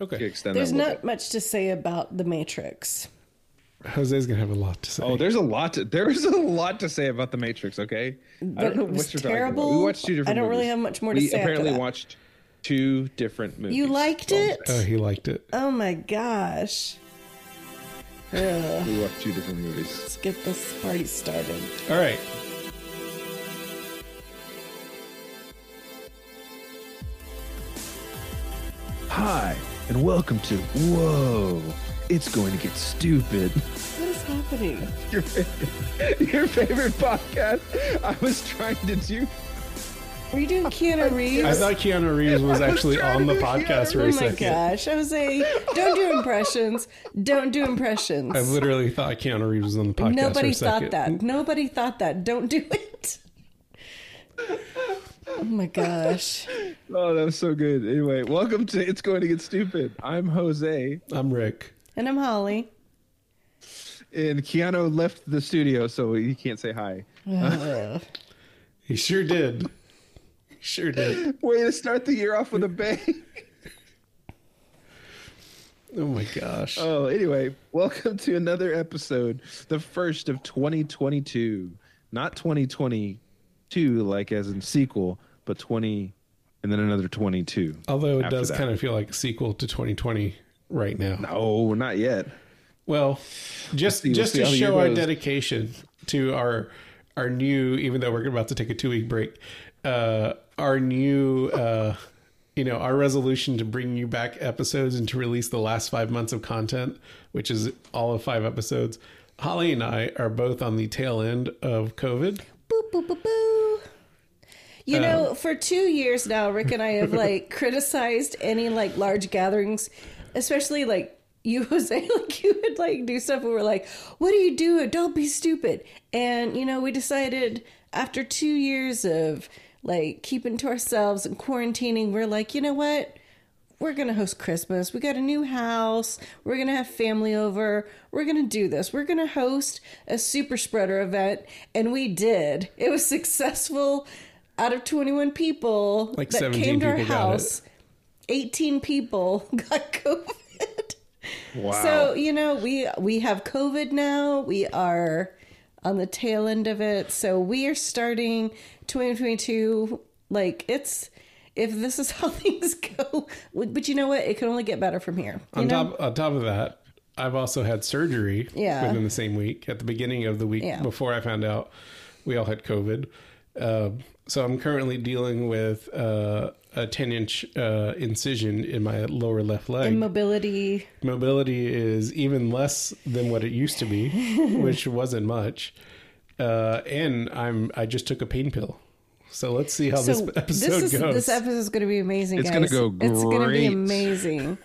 Okay. There's that a little not much to say about the Matrix. Jose's gonna have a lot to say. Oh, there's a lot. To, there's a lot to say about the Matrix. Okay, I don't know it was what you're talking about. terrible. We watched two different. I don't really have much more to we say after apparently that. watched two different movies. You liked it? Oh, he liked it. Oh my gosh. Ugh, We watched two different movies. let's get this party started. All right. Hi, and welcome to Whoa. It's going to get stupid. What is happening? Your favorite, your favorite podcast. I was trying to do. Are you doing Keanu Reeves? I thought Keanu Reeves was I was actually on the do podcast Keanu for Oh a my second. gosh, Jose, don't do impressions. Don't do impressions. I literally thought Keanu Reeves was on the podcast. Nobody for a second. thought that. Nobody thought that. Don't do it. Oh my gosh. Oh, that was so good. Anyway, welcome to It's Going to Get Stupid. I'm Jose, I'm Rick. And I'm Holly. and Keanu left the studio, so he can't say hi. Ugh. He sure did. He sure did. Way to start the year off with a bang. Oh my gosh. Oh, anyway, welcome to another episode, the first of 2022. Not 2022, like as in sequel, but 20 and then another 22. Although it does that. kind of feel like a sequel to 2020 right now. No, not yet. Well, just we'll just see to how the year show our dedication to our our new, even though we're about to take a two week break, uh, our new, uh, you know, our resolution to bring you back episodes and to release the last five months of content, which is all of five episodes. Holly and I are both on the tail end of COVID. Boop, boop, boop, boo. You know, um, for two years now, Rick and I have like criticized any like large gatherings, especially like you, Jose, like you would like do stuff and we're like, what are you doing? Don't be stupid. And, you know, we decided after two years of like keeping to ourselves and quarantining, we're like, you know what? We're going to host Christmas. We got a new house. We're going to have family over. We're going to do this. We're going to host a super spreader event. And we did. It was successful. Out of 21 people Like that 17 came to our house, 18 people got COVID. Wow. So, you know, we we have COVID now. We are on the tail end of it. So we are starting 2022 like it's if this is how things go. But you know what? It can only get better from here. On know? top on top of that, I've also had surgery Yeah. within the same week. At the beginning of the week Yeah. before I found out we all had COVID. Uh, so I'm currently dealing with uh, a 10 inch uh, incision in my lower left leg. Immobility. Mobility is even less than what it used to be, which wasn't much. Uh, and I'm I just took a pain pill. So let's see how So this episode this is goes. this episode is going to be amazing. It's guys. gonna go great. It's going to be amazing.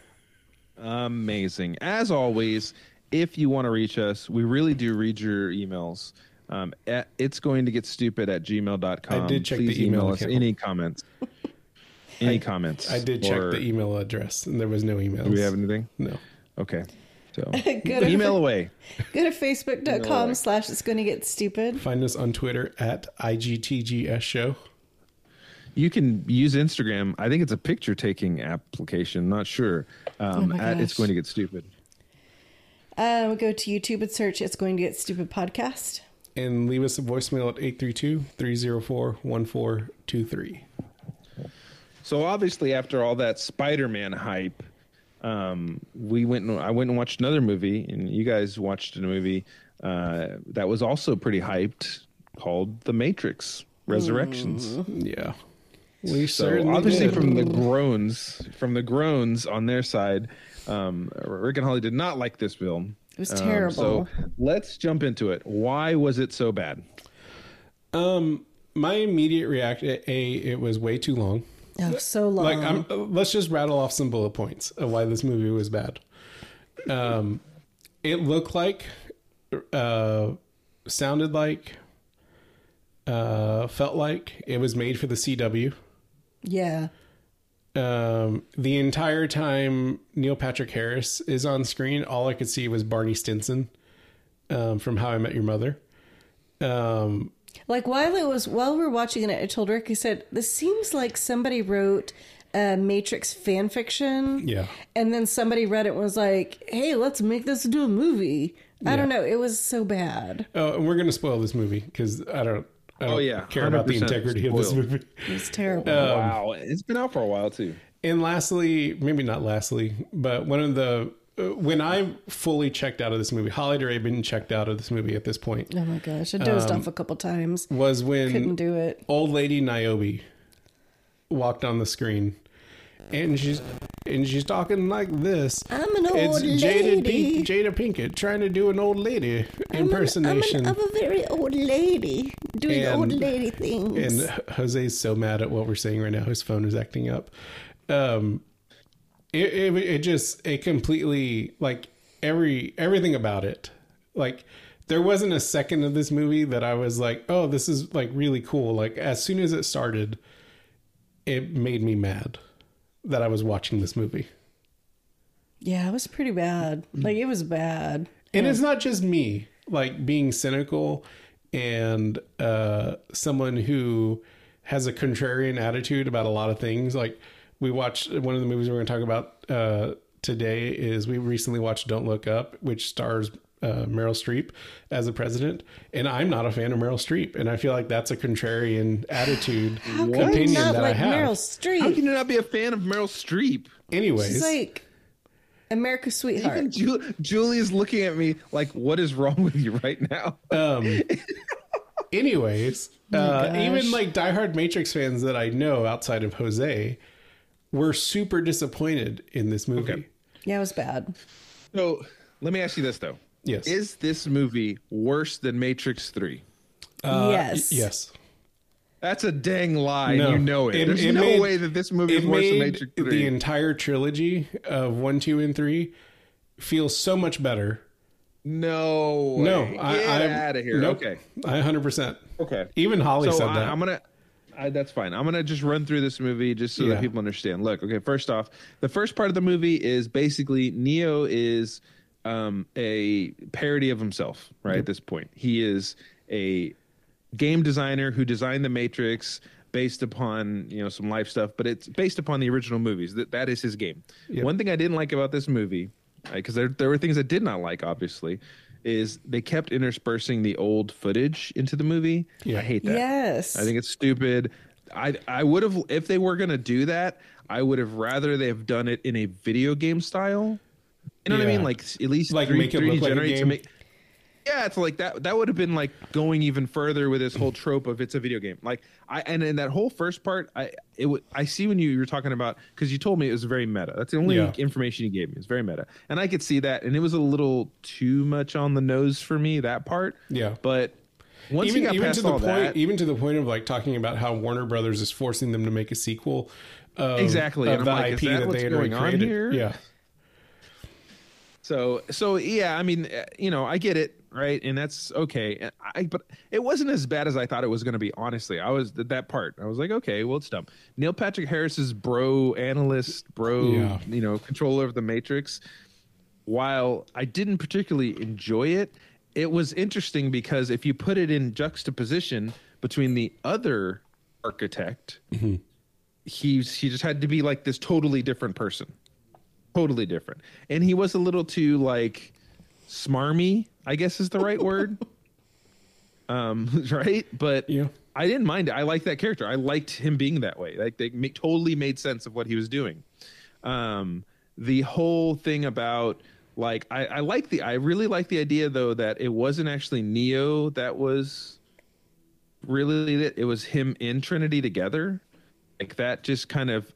Amazing. As always, if you want to reach us, we really do read your emails. Um, at, it's going to get stupid at gmail.com. I did check Please the email us account. any comments. Any comments. I did check the email address and there was no emails. Do we have anything? no. Okay. So Go to, email away. go to facebook.com slash it's going to get stupid. Find us on Twitter at IGTGS Show. You can use Instagram. I think it's a picture taking application. Not sure. Um, Oh my at it's going to get stupid. Um, go to YouTube and search it's going to get stupid podcast. And leave us a voicemail at 832 304 1423. So obviously, after all that Spider-Man hype, um, we went. And, I went and watched another movie, and you guys watched a movie uh, that was also pretty hyped, called The Matrix: Resurrections. Yeah. We So certainly obviously, did. from the groans, from the groans on their side, um, Rick and Holly did not like this film. It was Um, terrible. so let's jump into it. Why was it so bad? Um, my immediate reaction, A, it was way too long. Oh, so long. Like, I'm, let's just rattle off some bullet points of why this movie was bad. Um, it looked like, uh, sounded like, uh, felt like it was made for the CW. yeah. Um, the entire time Neil Patrick Harris is on screen, all I could see was Barney Stinson, um, from How I Met Your Mother. Um, Like while it was while we were watching it, I told Rick, I said, "This seems like somebody wrote a Matrix fan fiction. Yeah. And then somebody read it and was like, "Hey, let's make this into a movie." I Yeah. don't know. It was so bad. Oh, and we're gonna spoil this movie because I don't. I don't Oh, yeah, care about the 100% integrity of this spoiled. movie. It was terrible. Um, wow, it's been out for a while too. And lastly, maybe not lastly, but one of the uh, when I fully checked out of this movie, Holly been checked out of this movie at this point, oh my gosh, I dozed um, off a couple times. was when Couldn't do it. old lady Niobe walked on the screen, and she's and she's talking like this. I'm an It's old Jada, lady. Pink, Jada Pinkett trying to do an old lady impersonation. I'm, an, I'm a very old lady doing And- old lady things. and Jose's so mad at what we're saying right now. His phone is acting up. Um, it, it it just it completely like every everything about it. Like there wasn't a second of this movie that I was like, oh, this is like really cool. Like as soon as it started, it made me mad that I was watching this movie. yeah, it was pretty bad. Like it was bad. And it's not just me, like being cynical and uh, someone who has a contrarian attitude about a lot of things. Like we watched one of the movies we're going to talk about uh, today is we recently watched Don't Look Up, which stars uh, Meryl Streep as a president, and I'm not a fan of Meryl Streep, and I feel like that's a contrarian attitude How could opinion you not that like I have. Meryl How Streep? can you not be a fan of Meryl Streep? Anyways, She's like America's sweetheart. Even Ju- Julie is looking at me like, "What is wrong with you right now?" Um, anyways, uh, Oh gosh. even like diehard Matrix fans that I know outside of Jose were super disappointed in this movie. Okay. yeah, it was bad. So let me ask you this though: Yes. Is this movie worse than Matrix Three? Uh, yes. y- Yes. That's a dang lie. No. and You know it. It- There's it no made- way that this movie is worse than made Matrix the entire trilogy of one, two, and three feels so much better. no, way. No, get I, I'm out of here. nope. Okay, I 100. percent okay. Even Holly so said I, that. I'm gonna. I, that's fine. I'm gonna just run through this movie just so Yeah. that people understand. Look, okay. First off, the first part of the movie is basically Neo is um, a parody of himself. Right at this point, he is a game designer who designed the Matrix based upon you know some life stuff, but it's based upon the original movies. That that is his game. Yep. One thing I didn't like about this movie, because there there were things I did not like, obviously. Is they kept interspersing the old footage into the movie. Yeah. I hate that. Yes. I think it's stupid. I I would have if they were gonna do that, I would have rather they have done it in a video game style. You know what I mean? Like at least Like, three, make it 3D look like a generate to game? make. Yeah, it's like that. That would have been like going even further with this whole trope of it's a video game. Like I and in that whole first part, I it would I see when you were talking about because you told me it was very meta. That's the only Yeah. information you gave me. It's very meta, and I could see that, and it was a little too much on the nose for me that part. Yeah. but once even you got even past to the all point, that, even to the point of like talking about how Warner Brothers is forcing them to make a sequel. Um, of, Exactly, Of and the I'm like, IP that that, they had going on here? Yeah. So so yeah, I mean, you know, I get it, right? And that's okay. I but it wasn't as bad as I thought it was going to be. Honestly, I was that part. I was like, okay, well, it's dumb. Neil Patrick Harris's bro analyst, bro, Yeah. you know, controller of the Matrix. While I didn't particularly enjoy it, it was interesting because if you put it in juxtaposition between the other architect, mm-hmm. he's he just had to be like this totally different person totally different and he was a little too like smarmy i guess is the right word um right but Yeah. i didn't mind it i liked that character i liked him being that way like they make, totally made sense of what he was doing um the whole thing about like i i like the i really like the idea though that it wasn't actually neo that was really it. It was him in Trinity together. Like that just kind of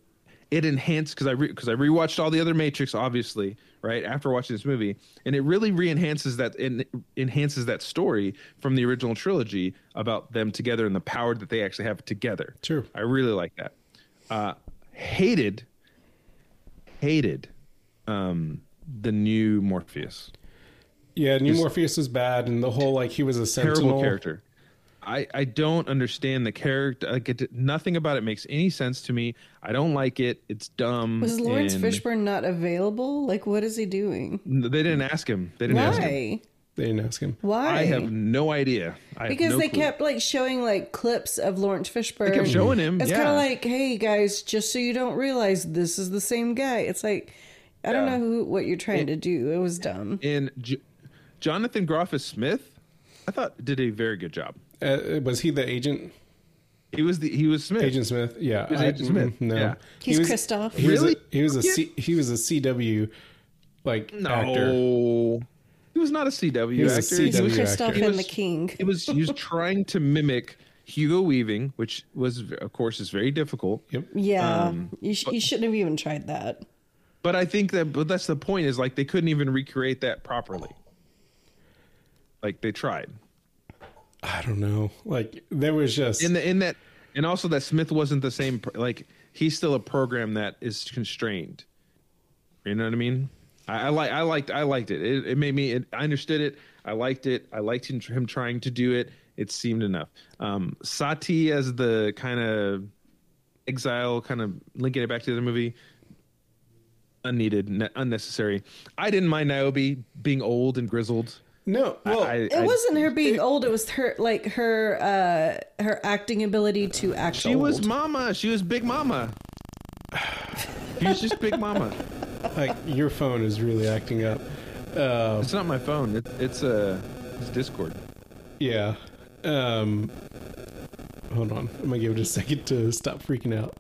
it enhanced because I because I rewatched all the other Matrix, obviously, right after watching this movie, and it really re-enhances that en- enhances that story from the original trilogy about them together and the power that they actually have together. True. I really like that. Uh, hated, hated um, the new Morpheus. Yeah, New Morpheus was bad, and the whole like he was a sentinel. terrible character. I, I don't understand the character. Like it, nothing about it makes any sense to me. I don't like it. It's dumb. Was Lawrence and Fishburne not available? Like, what is he doing? They didn't ask him. They didn't ask him. Why? They didn't ask him. Why? I have no idea. I because no they clue. kept like showing like clips of Lawrence Fishburne. They kept showing him. It's yeah. kind of like, hey guys, just so you don't realize this is the same guy. It's like, I don't know who, what you're trying to do. It was dumb. and J- Jonathan Groff as Smith. I thought did a very good job. Uh, was he the agent? He was the he was Smith. Agent Smith? Yeah. was Agent Smith. mm, No. Yeah. He's He was- Kristoff. He was Really? a, he was a Yeah. C, he was a CW like no, actor. he was not a CW He was a actor. CW he was, actor. Kristoff He and was- the King. he was he was trying to mimic Hugo Weaving, which was of course is very difficult. Yep. Yeah, Um, you, sh- you shouldn't have even tried that. But I think that but that's the point is like they couldn't even recreate that properly. Like they tried. I don't know. Like there was just in the in that and also that Smith wasn't the same like he's still a program that is constrained. You know what I mean? I, I like I liked I liked it. It, it made me it, I understood it. I liked it. I liked him, him trying to do it. It seemed enough. Um, Sati as the kind of exile, kind of linking it back to the movie. Unneeded, ne- unnecessary. I didn't mind Niobe being old and grizzled. No. Well, I, It wasn't her being old. It was her like her uh her acting ability to act. She old. was Mama. She was Big Mama. She was just Big Mama. like your phone is really acting up. Uh, It's not my phone. It, it's uh, it's Discord. yeah. Um, hold on. I'm gonna give it a second to stop freaking out.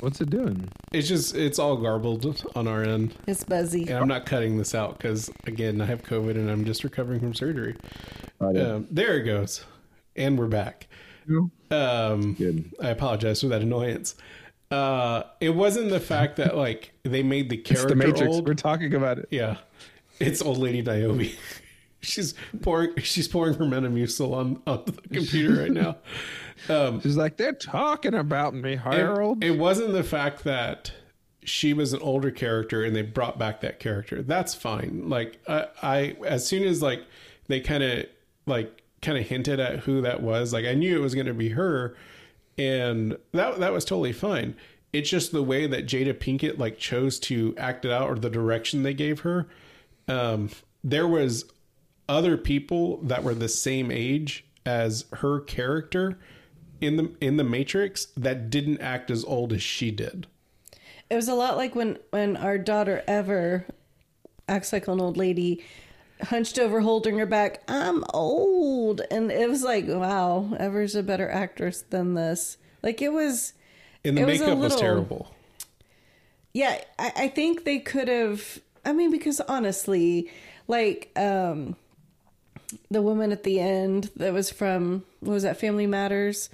What's it doing? It's just it's all garbled on our end, It's buzzy. and I'm not cutting this out because again I have COVID and I'm just recovering from surgery. Um, there it goes, and we're back. Um, Good. I apologize for that annoyance. Uh, it wasn't the fact that like they made the It's character the Matrix. old. We're talking about it. Yeah, it's old lady Niobe. she's pouring she's pouring her Metamucil on on the computer right now. Um, She's like, they're talking about me, it, Harold. it wasn't the fact that she was an older character and they brought back that character. That's fine. Like I, I as soon as like they kind of like kind of hinted at who that was, like I knew it was going to be her, and that that was totally fine. It's just the way that Jada Pinkett like chose to act it out or the direction they gave her. Um, there was other people that were the same age as her character in the in the Matrix that didn't act as old as she did. It was a lot like when when our daughter Ever acts like an old lady, hunched over, holding her back. I'm old, and it was like, wow, Ever's a better actress than this. Like it was. And the It was makeup was, terrible. Yeah, I, I think they could have. I mean, because honestly, like um, the woman at the end that was from what was that Family Matters,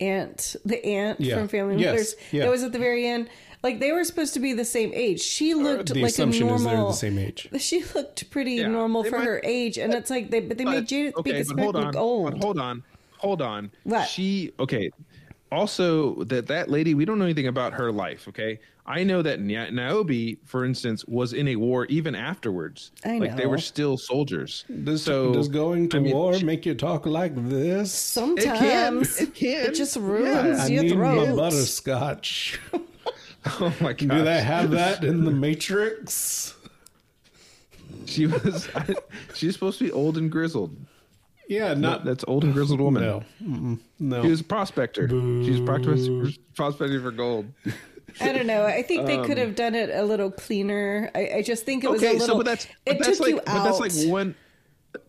Aunt the aunt Yeah. from Family Yes, Matters yeah. that was at the very end. Like they were supposed to be the same age. She looked the like a assumption is normal. they're the same age. She looked pretty Yeah, normal for might- her age, and it's like they but they made But- Jada okay, Pinkett but Smith hold look on. old. But hold on. Hold on. What? She okay. Also, that that lady, we don't know anything about her life. Okay, I know that Ni- Niobe, for instance, was in a war even afterwards. I Like they were still soldiers. Does, so does going to I mean, war she- make you talk like this? Sometimes It can. It can. It just Yeah. ruins I your need my throat. butterscotch. Oh my god! Do they have that in the Matrix? She was. she's supposed to be old and grizzled. Yeah, not That's old and grizzled woman. no, Mm-mm. no. She was a prospector. She was prospecting, prospecting for gold. I don't know. I think they could have done it a little cleaner. I, I just think it was a Um, okay, little. so but that's it but that's took like you but out. that's like one.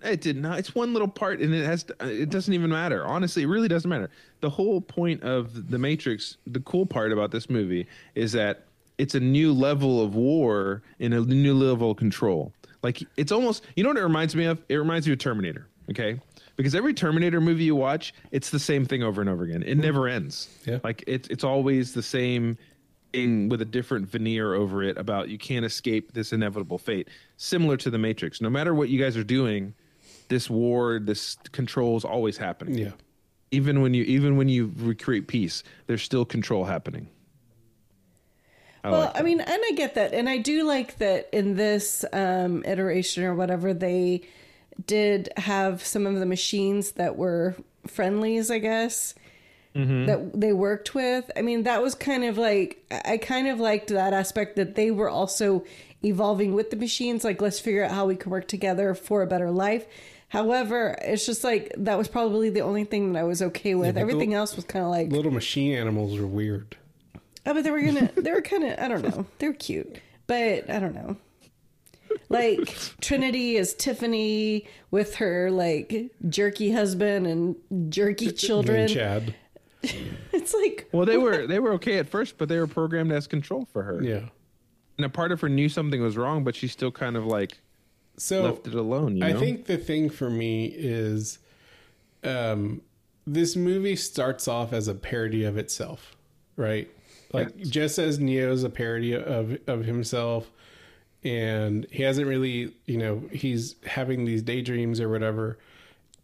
It did not. It's one little part, and it has. To, it doesn't even matter. Honestly, it really doesn't matter. The whole point of the Matrix, the cool part about this movie is that it's a new level of war and a new level of control. Like it's almost. You know what it reminds me of? It reminds me of Terminator. Okay. Because every Terminator movie you watch, it's the same thing over and over again. It never ends. Yeah. Like it's it's always the same thing with a different veneer over it about you can't escape this inevitable fate. Similar to the Matrix. No matter what you guys are doing, this war, this control is always happening. yeah. Even when you even when you recreate peace, there's still control happening. I well, like I mean, and I get that, and I do like that in this um, iteration or whatever they did have some of the machines that were friendlies, I guess. Mm-hmm. That they worked with. I mean, that was kind of like I kind of liked that aspect that they were also evolving with the machines. Like, let's figure out how we can work together for a better life. However, it's just like that was probably the only thing that I was okay with. the Everything else was kind of like, Little machine animals are weird. oh, but they were gonna, they were kind of, I don't know, they were cute, but I don't know. Like Trinity is Tiffany with her like jerky husband and jerky And children. Chad. It's like, Well, they were they were okay at first, but they were programmed as control for her. Yeah. And a part of her knew something was wrong, but she still kind of like So left it alone. You know? I think the thing for me is um this movie starts off as a parody of itself, right? Like Yes. just as Neo's a parody of of himself and he hasn't really, you know, he's having these daydreams or whatever.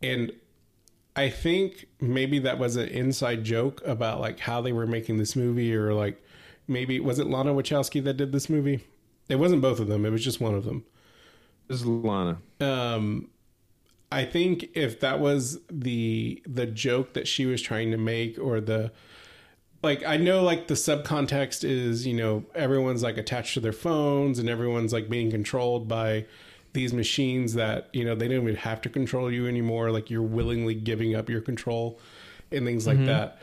And I think maybe that was an inside joke about like how they were making this movie or like maybe was it Lana Wachowski that did this movie? It wasn't both of them, it was just one of them. this is Lana. um i think if that was the the joke that she was trying to make or the like i know like the subcontext is you know everyone's like attached to their phones and everyone's like being controlled by these machines that you know they don't even have to control you anymore. Like you're willingly giving up your control and things like that.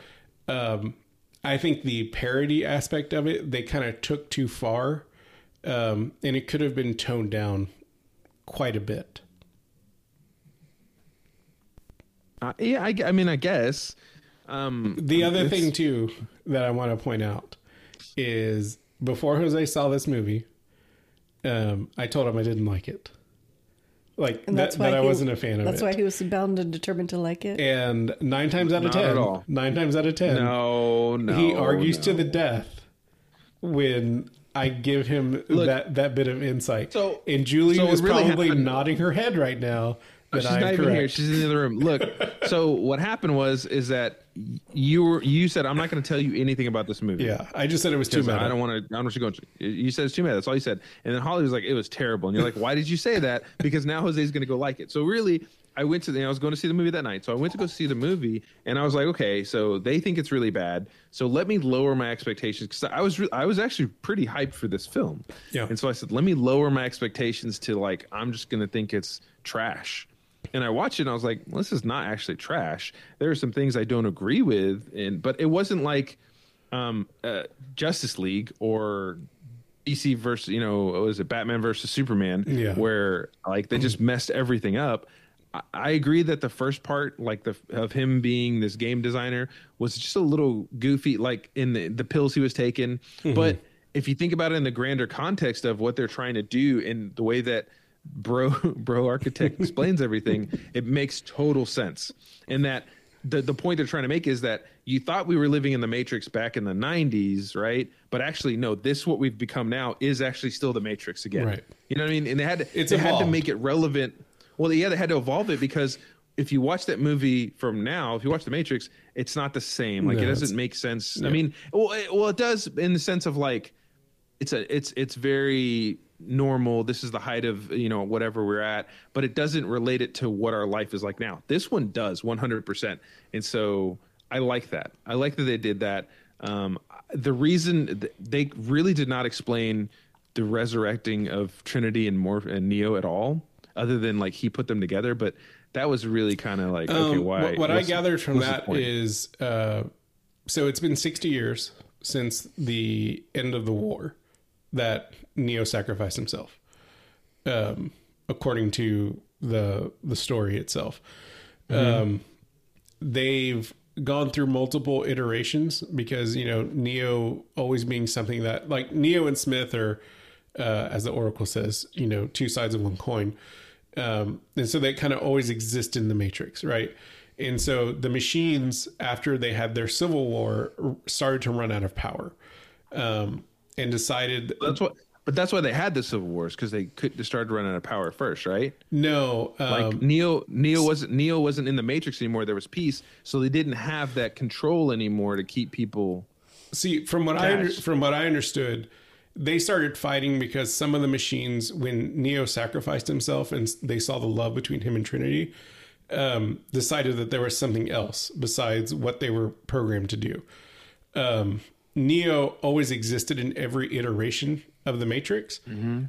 Um i think the parody aspect of it they kind of took too far um and it could have been toned down quite a bit. Uh, yeah, I, I mean, I guess. Um, The other it's- thing too that I want to point out is before Jose saw this movie, um, I told him I didn't like it. Like and that, that's why that I he- wasn't a fan of That's it. That's why he was bound and determined to like it. and nine times out of Not at ten, all. nine times out of ten, no, no, he argues no. to the death when I give him Look, that that bit of insight. so- and Julie so it is really probably happened- nodding her head right now that Oh, she's I'm not correct. even here. She's in the other room. Look, so what happened was is that you were you said I'm not going to tell you anything about this movie. yeah, I just said it was too bad. I don't want to. I don't want you going. You said it's too bad. That's all you said. And then Holly was like, "It was terrible." And you're like, "Why did you say that?" Because now Jose's going to go like it. So really, I went to. The, I was going to see the movie that night. So I went to go see the movie, and I was like, "Okay, so they think it's really bad. So let me lower my expectations." Because I was. Re- I was actually pretty hyped for this film. Yeah. And so I said, "Let me lower my expectations to like I'm just going to think it's trash." And I watched it and I was like, well, this is not actually trash. There are some things I don't agree with, and but it wasn't like um, uh, Justice League or DC versus you know what was it Batman versus Superman, Yeah. where like they just messed everything up. I, I agree that the first part, like the of him being this game designer, was just a little goofy, like in the the pills he was taking. But if you think about it in the grander context of what they're trying to do and the way that bro bro architect explains everything it makes total sense. And that the, the point they're trying to make is that you thought we were living in the matrix back in the 90s right? But actually no this what we've become now is actually still the matrix again. Right. you know what i mean? And they had to, It's they had to make it relevant. Well yeah they had to evolve it because if you watch that movie from now if you watch the matrix it's not the same. Like No, it doesn't make sense. I mean well it, well it does in the sense of like it's a it's it's very normal this is the height of you know whatever we're at but it doesn't relate it to what our life is like now. This one does 100% and so i like that. I like that they did that. Um the reason th- they really did not explain the resurrecting of trinity and Morph and neo at all other than like he put them together but that was really kind of like okay Um, why What, what I gathered from that is, uh, so it's been 60 years since the end of the war that Neo sacrificed himself, um, according to the the story itself. Um, they've gone through multiple iterations because you know Neo always being something that like Neo and Smith are, uh, as the Oracle says, you know, two sides of one coin, um, and so they kind of always exist in the Matrix, right? And so the machines, after they had their civil war, started to run out of power, um, and decided that's what but that's why they had the civil wars because they could they started running out of power first right no, like um, Neo Neo wasn't Neo wasn't in the Matrix anymore. There was peace, so they didn't have that control anymore to keep people. See, from what I from what I understood, they started fighting because some of the machines, when Neo sacrificed himself and they saw the love between him and Trinity, um, decided that there was something else besides what they were programmed to do. Um, Neo always existed in every iteration of the Matrix.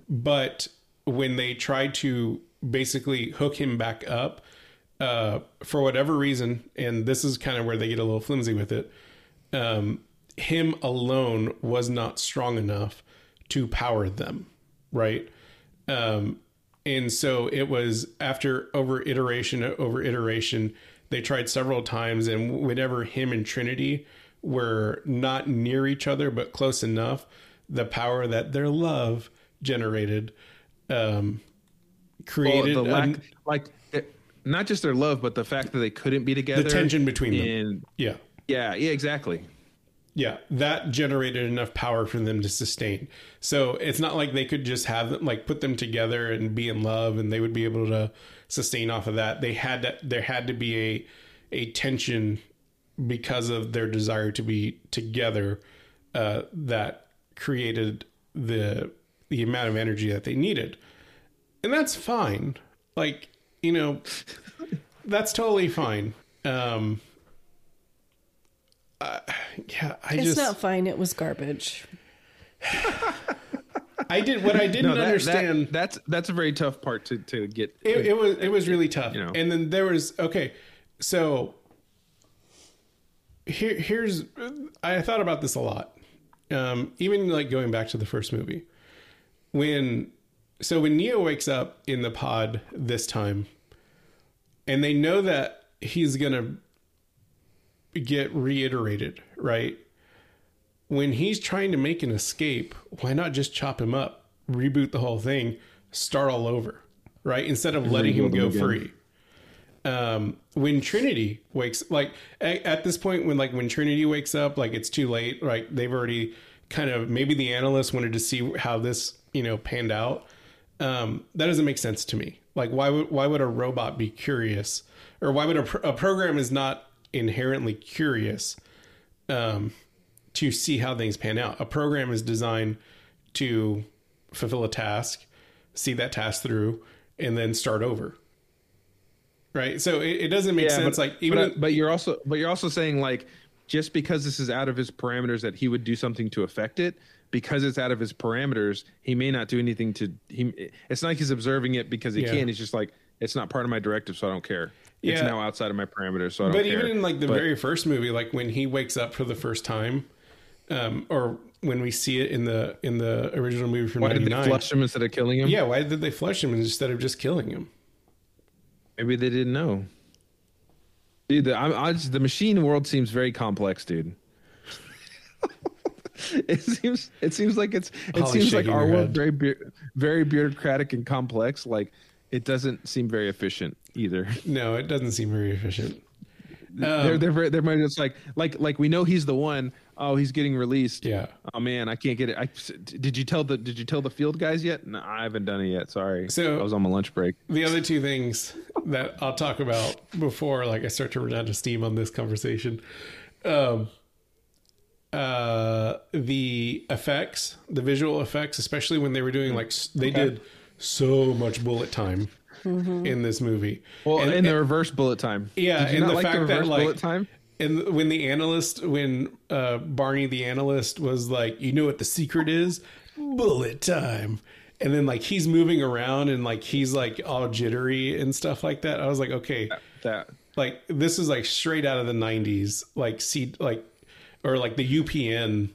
But when they tried to basically hook him back up, uh, for whatever reason, and this is kind of where they get a little flimsy with it, um, him alone was not strong enough to power them, right? Um, and so it was after over iteration over iteration, they tried several times, and whenever him and Trinity were not near each other but close enough, the power that their love generated um, Well, created the a- lack, like, it, not just their love, but the fact that they couldn't be together. the tension between them. Yeah. yeah, yeah, exactly. Yeah, that generated enough power for them to sustain. So it's not like they could just have them like put them together and be in love and they would be able to sustain off of that. They had to there had to be a a tension because of their desire to be together uh, that created the the amount of energy that they needed. And that's fine. Like, you know, that's totally fine. Um uh, yeah, I It's just not fine. It was garbage. I did what I didn't No, that, understand. that- that's that's a very tough part to to get. it, it was it was really tough. You know. And then there was okay, so here here's I thought about this a lot. Um, even like going back to the first movie, when so when Neo wakes up in the pod this time, and they know that he's gonna get reiterated, right? When he's trying to make an escape, why not just chop him up, reboot the whole thing, start all over, right? Instead of letting him go again. free. Um, when Trinity wakes, like at, at this point, when like when Trinity wakes up, like it's too late. Like they've already kind of maybe the analysts wanted to see how this you know panned out. Um, that doesn't make sense to me. Like why would why would a robot be curious, or why would a, a program is not inherently curious um, to see how things pan out? A program is designed to fulfill a task, see that task through, and then start over. Right. So it, it doesn't make sense. but, like even but, but you're also but you're also saying like just because this is out of his parameters that he would do something to affect it because it's out of his parameters he may not do anything to he it's not like he's observing it because he Yeah. can he's just like it's not part of my directive so i don't care yeah. it's now outside of my parameters so i don't but care even in like the But- very first movie, like when he wakes up for the first time, um, or when we see it in the in the original movie from why did they flush him instead of killing him Yeah, why did they flush him instead of just killing him? Maybe they didn't know. Dude the, I, I just, the machine world seems very complex dude. It seems it seems like it's it Holly's seems like our world very bu- very bureaucratic and complex. Like it doesn't seem very efficient either. No, it doesn't seem very efficient. they're um, they're very, they're just like like like we know he's the one oh he's getting released. Yeah. oh man i can't get it. I did you tell the did you tell the field guys yet? No i haven't done it yet. Sorry. So- i was on my lunch break. The other two things that I'll talk about before, like I start to run out of steam on this conversation, um, uh, the effects, the visual effects, especially when they were doing like s- they did so much bullet time in this movie. well And- in the reverse bullet time. Yeah, Did you and not the like fact that reverse like bullet time and when the analyst, when uh, Barney the analyst was like, "You know what the secret is? Bullet time." And then like he's moving around and like he's like all jittery and stuff like that. I was like, okay, that like this is like straight out of the '90s, like see, like or like the UPN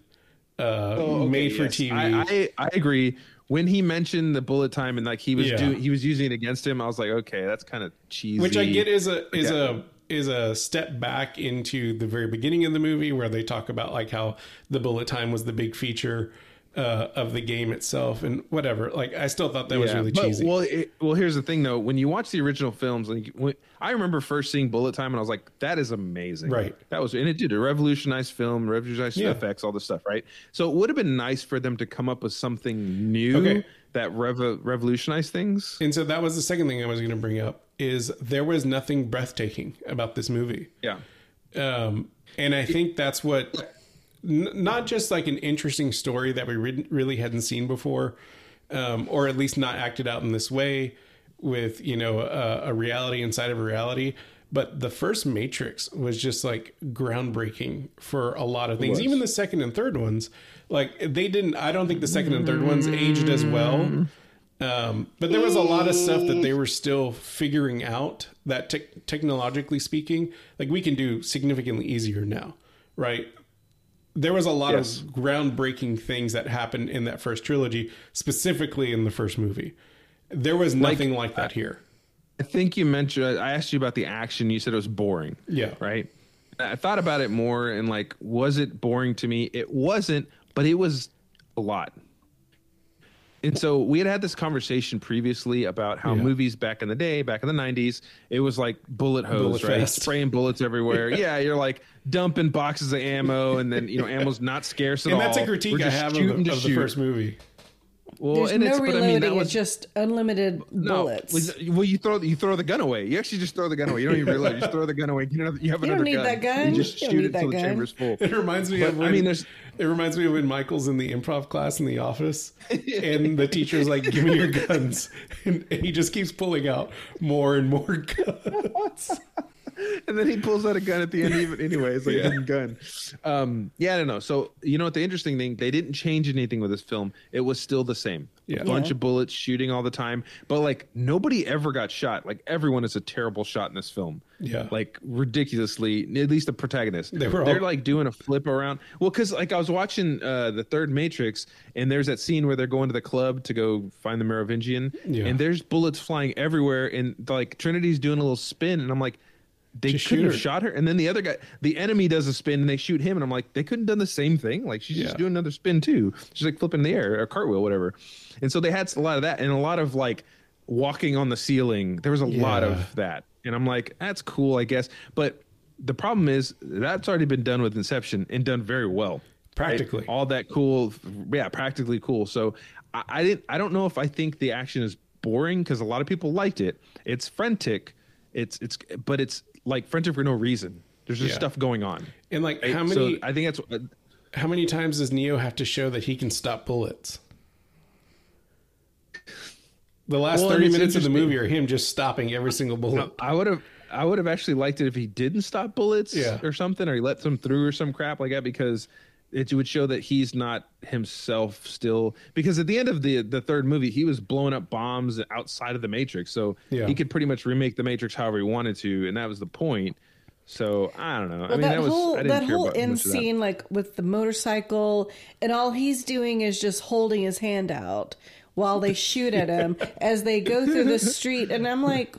uh, Oh, okay, made for yes. TV. I, I I agree. When he mentioned the bullet time and like he was Yeah. doing, he was using it against him. I was like, okay, that's kind of cheesy. which I get is a is Yeah. a is a step back into the very beginning of the movie where they talk about like how the bullet time was the big feature uh, of the game itself and whatever. Like I still thought that was really but- cheesy. Well, it, well, here's the thing though. When you watch the original films, like when, I remember first seeing Bullet Time, and I was like, "That is amazing." Right. That was, and it did a revolutionized film, revolutionized Yeah. effects, all this stuff, right? So it would have been nice for them to come up with something new Okay. that rev- revolutionized things. and so that was the second thing I was going to bring up is there was nothing breathtaking about this movie. Yeah. um, and I think that's what n- not just like an interesting story that we re- really hadn't seen before, um, or at least not acted out in this way with you know a, a reality inside of a reality, but the first Matrix was just like groundbreaking for a lot of things. Even the second and third ones, like they didn't. I don't think the second and third ones aged as well. Um, but there was a lot of stuff that they were still figuring out that tech technologically speaking, like we can do significantly easier now, right? There was a lot Yes. of groundbreaking things that happened in that first trilogy, specifically in the first movie. There was nothing like, that here. I think you mentioned. I asked you about the action. You said it was boring. Yeah. Right. I thought about it more and like, was it boring to me? It wasn't, but it was a lot. And so we had had this conversation previously about how Yeah. movies back in the day, back in the '90s, it was like bullet hose, Bullet right? fest. Spraying bullets everywhere. yeah. you're like dumping boxes of ammo, and then you know ammo's not scarce at And all. that's a critique I have of, of the first movie. Well, There's and no it's, reloading. I mean, that was it's just unlimited no, bullets. Well, you throw you throw the gun away. You actually just throw the gun away. You don't even reload. You just throw the gun away. You, know, you have You don't another need gun. that gun. You just You don't shoot need it that until the gun. chamber's full. It reminds me But, of I when, mean, there's- it reminds me of when Michael's in the improv class in the office, and the teacher's like, "Give me your guns," and, and he just keeps pulling out more and more guns. and then he pulls out a gun at the end. Even anyway, it's like Yeah. a hidden gun. Um, yeah, I don't know. So you know what? The interesting thing, they didn't change anything with this film. It was still the same. Yeah. A bunch Yeah. of bullets shooting all the time, but like nobody ever got shot. Like everyone is a terrible shot in this film. Yeah. like ridiculously. At least the protagonist. They were all- They're like doing a flip around. Well, because like I was watching uh, the third Matrix, and there's that scene where they're going to the club to go find the Merovingian, Yeah. and there's bullets flying everywhere, and like Trinity's doing a little spin, and I'm like. They Just shoot have shot her, and then the other guy, the enemy, does a spin, and they shoot him, and I'm like, they couldn't have done the same thing. Like she's Yeah. just doing another spin too. She's like flipping the air, a cartwheel, whatever. And so they had a lot of that, and a lot of like walking on the ceiling. There was a lot of that, and I'm like, that's cool, I guess. But the problem is that's already been done with Inception and done very well. Practically. all that cool, yeah, practically cool. So I, I didn't, I don't know if I think the action is boring because a lot of people liked it. It's frantic, it's it's, but it's like frantic for no reason. There's just Yeah. stuff going on. And like, right? how So many I think that's uh, how many times does Neo have to show that he can stop bullets? The last Well, thirty minutes of the movie are him just stopping every single bullet. Uh, I would have I would have actually liked it if he didn't stop bullets Yeah. or something, or he let them through or some crap like that because it would show that he's not himself still. Because at the end of the the third movie, he was blowing up bombs outside of the Matrix, so Yeah. he could pretty much remake the Matrix however he wanted to, and that was the point. So I don't know. I mean, that, that, was whole I didn't that care whole about end that. scene, like with the motorcycle, and all he's doing is just holding his hand out while they shoot at him as they go through the street, and I'm like,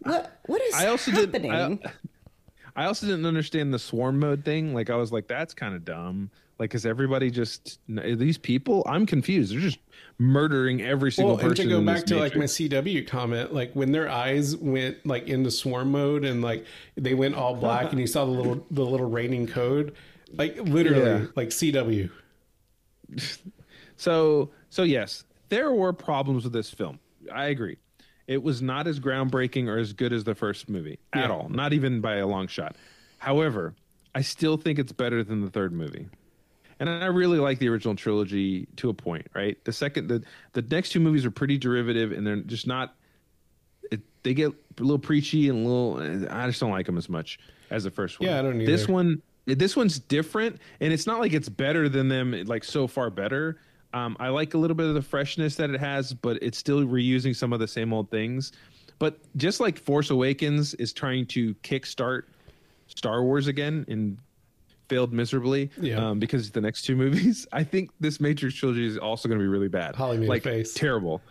what What is I also happening? didn't. I, I also didn't understand the swarm mode thing. Like I was like, that's kind of dumb. Like, is everybody just these people? I'm confused. They're just murdering every single Well, and person. to go back to like my CW comment, like when their eyes went like into swarm mode and like they went all black and you saw the little the little raining code, like literally Yeah. like CW. So, so yes, there were problems with this film. I agree. It was not as groundbreaking or as good as the first movie at Yeah. all, not even by a long shot. However, I still think it's better than the third movie. And I really like the original trilogy to a point, right? The second, the the next two movies are pretty derivative, and they're just not. It, they get a little preachy and a little. I just don't like them as much as the first one. Yeah, I don't This one, this one's different, and it's not like it's better than them, like so far better. Um, I like a little bit of the freshness that it has, but it's still reusing some of the same old things. But just like Force Awakens is trying to kickstart Star Wars again and failed miserably Yeah. um, because the next two movies, I think this Matrix trilogy is also going to be really bad. Holly made a like face. terrible.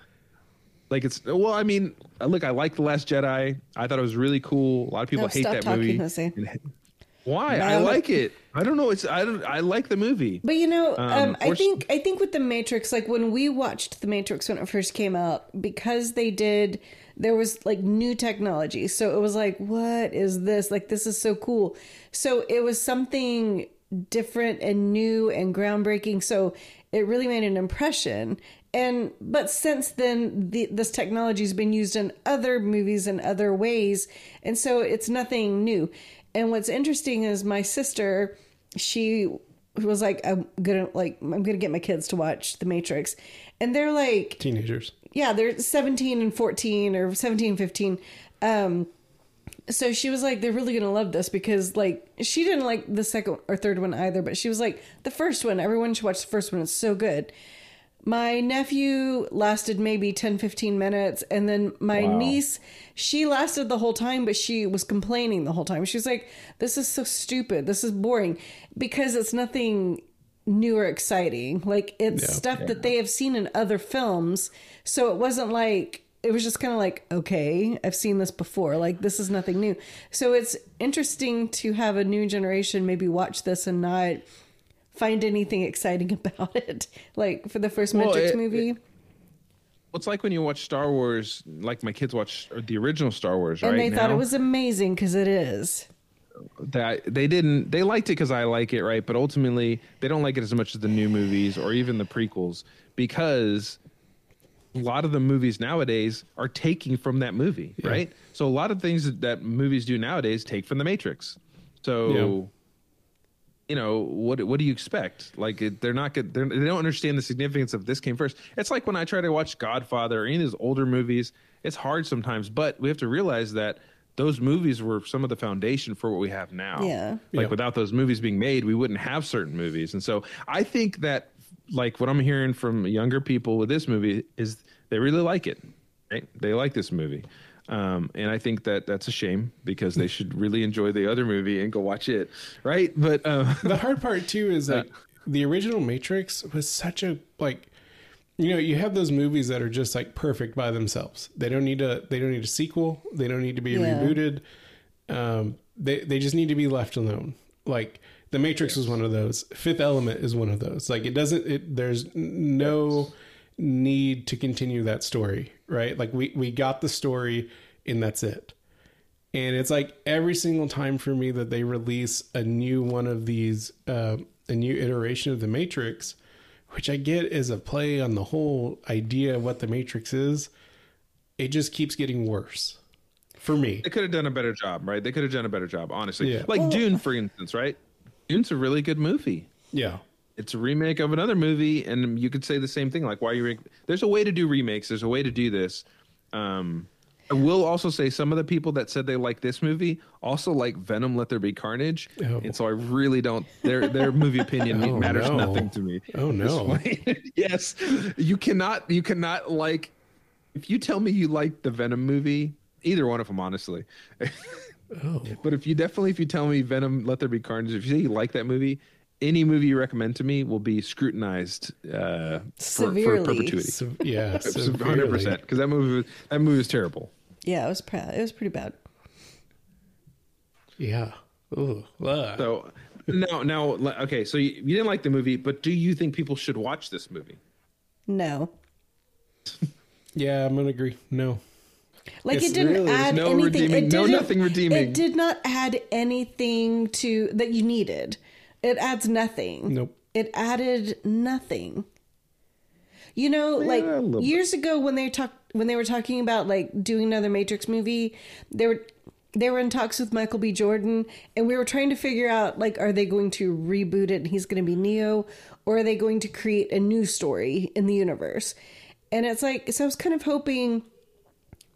Like it's well, I mean, look, I like the Last Jedi. I thought it was really cool. A lot of people No, hate stop that talking, movie. Jose. And- Why? No, I like it. I don't know. It's I don't. I like the movie. But you know, um, Um, I think I think with the Matrix, like when we watched the Matrix when it first came out, because they did, there was like new technology, so it was like, what is this? Like this is so cool. So it was something different and new and groundbreaking. So it really made an impression. And but since then, the, this technology has been used in other movies and other ways, and so it's nothing new. And what's interesting is my sister, she was like, I'm gonna like I'm gonna get my kids to watch The Matrix, and they're like, Teenagers. Yeah, they're 17 and 14 or 17 and 15. Um, so she was like, they're really gonna love this because like she didn't like the second or third one either, but she was like, the first one, everyone should watch the first one. It's so good. My nephew lasted maybe 10, 15 minutes, and then my Wow. niece, she lasted the whole time, but she was complaining the whole time. She was like, This is so stupid. This is boring. Because it's nothing new or exciting. Like it's Yeah. stuff that they have seen in other films. So it wasn't like it was just kind of like, okay, I've seen this before. Like this is nothing new. So it's interesting to have a new generation maybe watch this and not find anything exciting about it. Like for the first Well, Matrix it- movie. It's like when you watch Star Wars, like my kids watch the original Star Wars, and right? And they thought now. it was amazing because it is. That they didn't they liked it because i like it right? But ultimately they don't like it as much as the new movies or even the prequels because a lot of the movies nowadays are taking from that movie right? So a lot of things that, that movies do nowadays take from the matrix. So Yeah. you know what what do you expect? Like it, they're not good they're, they don't understand the significance of this came first. It's like when i try to watch godfather or any of those older movies it's hard sometimes but we have to realize that those movies were some of the foundation for what we have now Yeah. like Yeah. without those movies being made we wouldn't have certain movies and so i think that like what i'm hearing from younger people with this movie is they really like it right they like this movie um, and I think that that's a shame because they should really enjoy the other movie and go watch it, right? But uh, the hard part too is like the original Matrix was such a like you know you have those movies that are just like perfect by themselves. They don't need a they don't need a sequel. They don't need to be Yeah. rebooted. Um, they they just need to be left alone. Like the Matrix was one of those. Fifth Element is one of those. Like it doesn't. It there's no need to continue that story, right? Like we we got the story and that's it. And it's like every single time for me that they release a new one of these, uh, a new iteration of the Matrix, which I get is a play on the whole idea of what the Matrix is, it just keeps getting worse for me. they could have done a better job, right? They could have done a better job, honestly. Yeah. Like Dune, for instance, right? Dune's a really good movie. Yeah. It's a remake of another movie, and you could say the same thing. Like, why you? Re- There's a way to do remakes. There's a way to do this. Um, I will also say some of the people that said they like this movie also like Venom: Let There Be Carnage, Oh. and so I really don't. Their their movie opinion Oh, matters no. nothing to me. Oh, no. yes, you cannot. You cannot like. If you tell me you like the Venom movie, either one of them, honestly. Oh. But if you definitely, if you tell me Venom, Let There Be Carnage, if you say you like that movie, any movie you recommend to me will be scrutinized uh, for, for perpetuity. So, yeah. hundred percent. because that movie, that movie was terrible. Yeah, it was pre- it was pretty bad. Yeah. Ooh. Ugh. So now, now, okay, so you, you didn't like the movie, but do you think people should watch this movie? No. yeah, I'm gonna agree. No. Like It's it didn't really- there's add no anything. redeeming- it no didn't, nothing redeeming. It did not add anything to that you needed. It adds nothing. Nope. It added nothing. You know, like little bit. years ago when they talked when they were talking about like doing another Matrix movie, they were they were in talks with Michael B. Jordan, and we were trying to figure out like, are they going to reboot it and he's going to be Neo, or are they going to create a new story in the universe? And it's like, so I was kind of hoping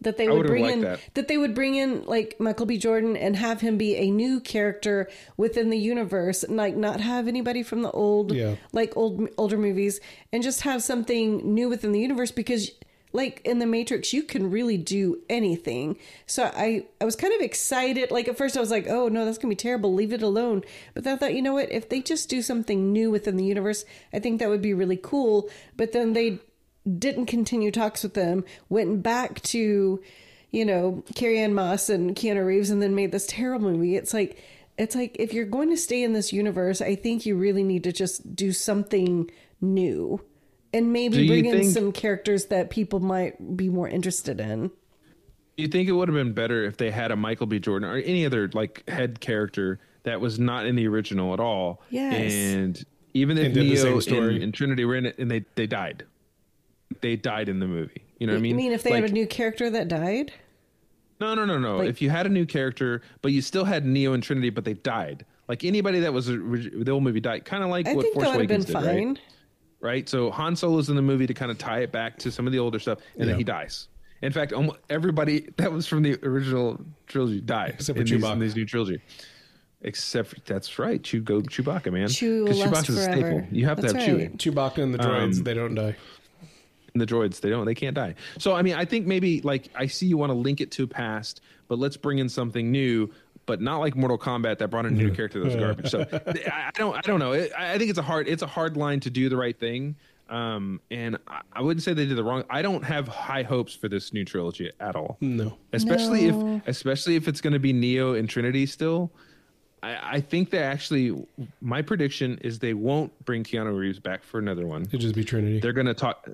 that they would bring in that. that they would bring in like Michael B. Jordan and have him be a new character within the universe, and like not have anybody from the old Yeah. like old older movies, and just have something new within the universe because like in the Matrix, you can really do anything. So I I was kind of excited. Like at first, I was like, oh no, that's gonna be terrible. Leave it alone. But then I thought, you know what? If they just do something new within the universe, I think that would be really cool. But then they didn't continue talks with them, went back to, you know, Carrie Ann Moss and Keanu Reeves, and then made this terrible movie. It's like, it's like if you're going to stay in this universe, I think you really need to just do something new, and maybe you bring in think- some characters that people might be more interested in. You think it would have been better if they had a Michael B. Jordan or any other like head character that was not in the original at all? Yes. And even if And did the Neo story. and, and Trinity were in it and they, they died. They died in the movie. You know what I mean? You mean if they like, had a new character that died? No, no, no, no. Like- if you had a new character, but you still had Neo and Trinity, but they died. Like anybody that was orig- the old movie died, kind of like I what Force that been Awakens did, right? fine. right? So Han Solo's in the movie to kind of tie it back to some of the older stuff, and Yeah. then he dies. In fact, almost everybody that was from the original trilogy died Except for in, these, Chewbacca. in these new trilogy. Except for, that's right, Chew go Chewbacca, man. Chew will 'Cause last Chewbacca's a staple. You have That's to have right. Chewie. Chewbacca and the droids, Um, they don't die. And the droids, they don't, they can't die. So I mean, I think maybe like I see you want to link it to past, but let's bring in something new. But not like Mortal Kombat that brought in a new character that was garbage. So I, I don't, I don't know. I I think it's a hard, it's a hard line to do the right thing. Um, and I, I wouldn't say they did the wrong. I don't have high hopes for this new trilogy at all. No. especially No. if especially if it's going to be Neo and Trinity still. I, I think they actually. My prediction is they won't bring Keanu Reeves back for another one. It'd just be Trinity. They're going to talk.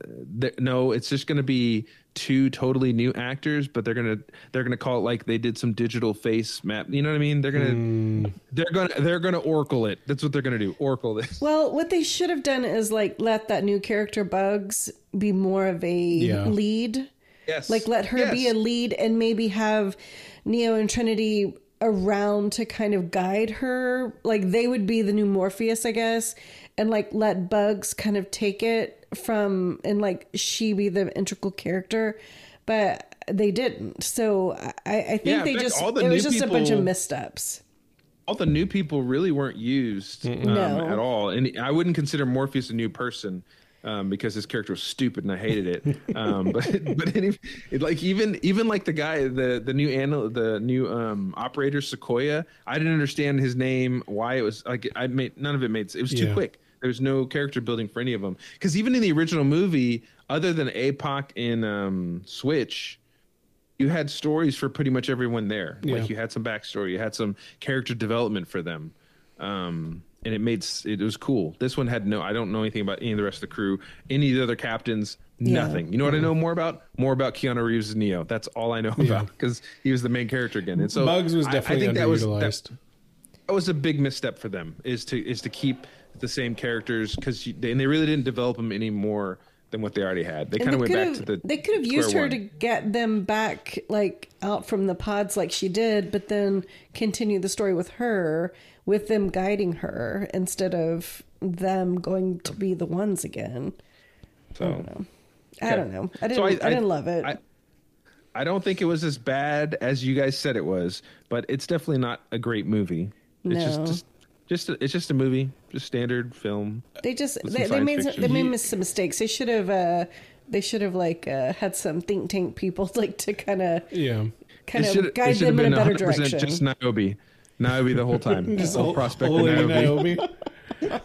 No, it's just going to be two totally new actors, but they're going to they're going to call it like they did some digital face map. You know what I mean? They're going to hmm. they're going to they're going to oracle it. That's what they're going to do. Oracle this. Well, what they should have done is like let that new character Bugs be more of a Yeah. lead. Yes. Like let her be a lead and maybe have Neo and Trinity around to kind of guide her. Like they would be the new Morpheus, I guess, and like let Bugs kind of take it from and like she be the integral character. But they didn't. So I, I think Yeah, they fact, just all the it was new just a bunch of missteps. all the new people really weren't used um, No. at all, and I wouldn't consider Morpheus a new person um, because his character was stupid and I hated it. Um, but but any, it, like even even like the guy the the new anal, the new um, operator Sequoia, I didn't understand his name, why it was like I made none of it made it was too Yeah. quick. There was no character building for any of them because even in the original movie, other than APOC in um, Switch, you had stories for pretty much everyone there. Yeah. Like you had some backstory, you had some character development for them, um, and it made it was cool. This one had no. I don't know anything about any of the rest of the crew, any of the other captains. Yeah. Nothing. You know what I mm-hmm. know more about? More about Keanu Reeves Neo. That's all I know about because he was the main character again. And so Bugs was I- I definitely think that was that, underutilized. that was a big misstep for them is to is to keep the same characters because they, and they really didn't develop them any more than what they already had. They kind of went back to the they could have used her one. to get them back like out from the pods like she did but then continue the story with her with them guiding her instead of them going to be the ones again So. i don't know i didn't So I, didn't love it I, I don't think it was as bad as you guys said it was, but it's definitely not a great movie. It's No. just, just, just a, it's just a movie, just standard film. they just they, some they science made some, they made Ye- some mistakes they should have uh they should have like uh, had some think tank people like to kind of Yeah. kind of guide them in a better direction Just Niobe, Niobe the whole time. Just Whole ol- prospect of old lady Niobe. Naomi.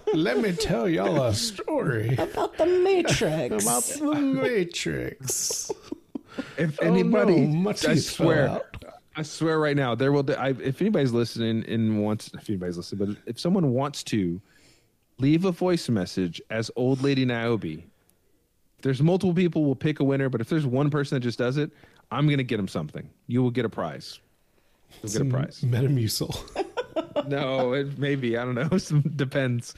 Let me tell y'all a story about the matrix about the Matrix. If Oh, anybody, no, I swear. I swear right now, there will. I, if anybody's listening and wants, if anybody's listening, but if someone wants to leave a voice message as old lady Niobe, there's multiple people will pick a winner, but if there's one person that just does it, I'm gonna get them something. You will get a prize. You'll get a prize. Metamucil. no, it maybe I don't know. Some depends.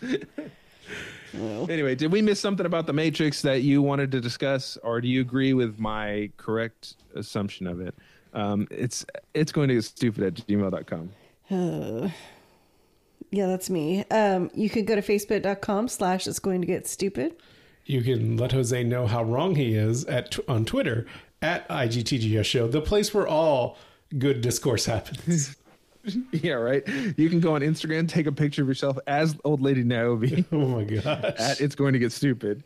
Anyway, did we miss something about the Matrix that you wanted to discuss, or do you agree with my correct assumption of it? Um, it's it's going to get stupid at gmail.com. Yeah, that's me. Um, you can go to facebook.com slash it's going to get stupid. You can let Jose know how wrong he is at on Twitter at IGTGS Show, the place where all good discourse happens. Yeah, right. You can go on Instagram, take a picture of yourself as old lady Niobe. oh my gosh. at it's going to get stupid.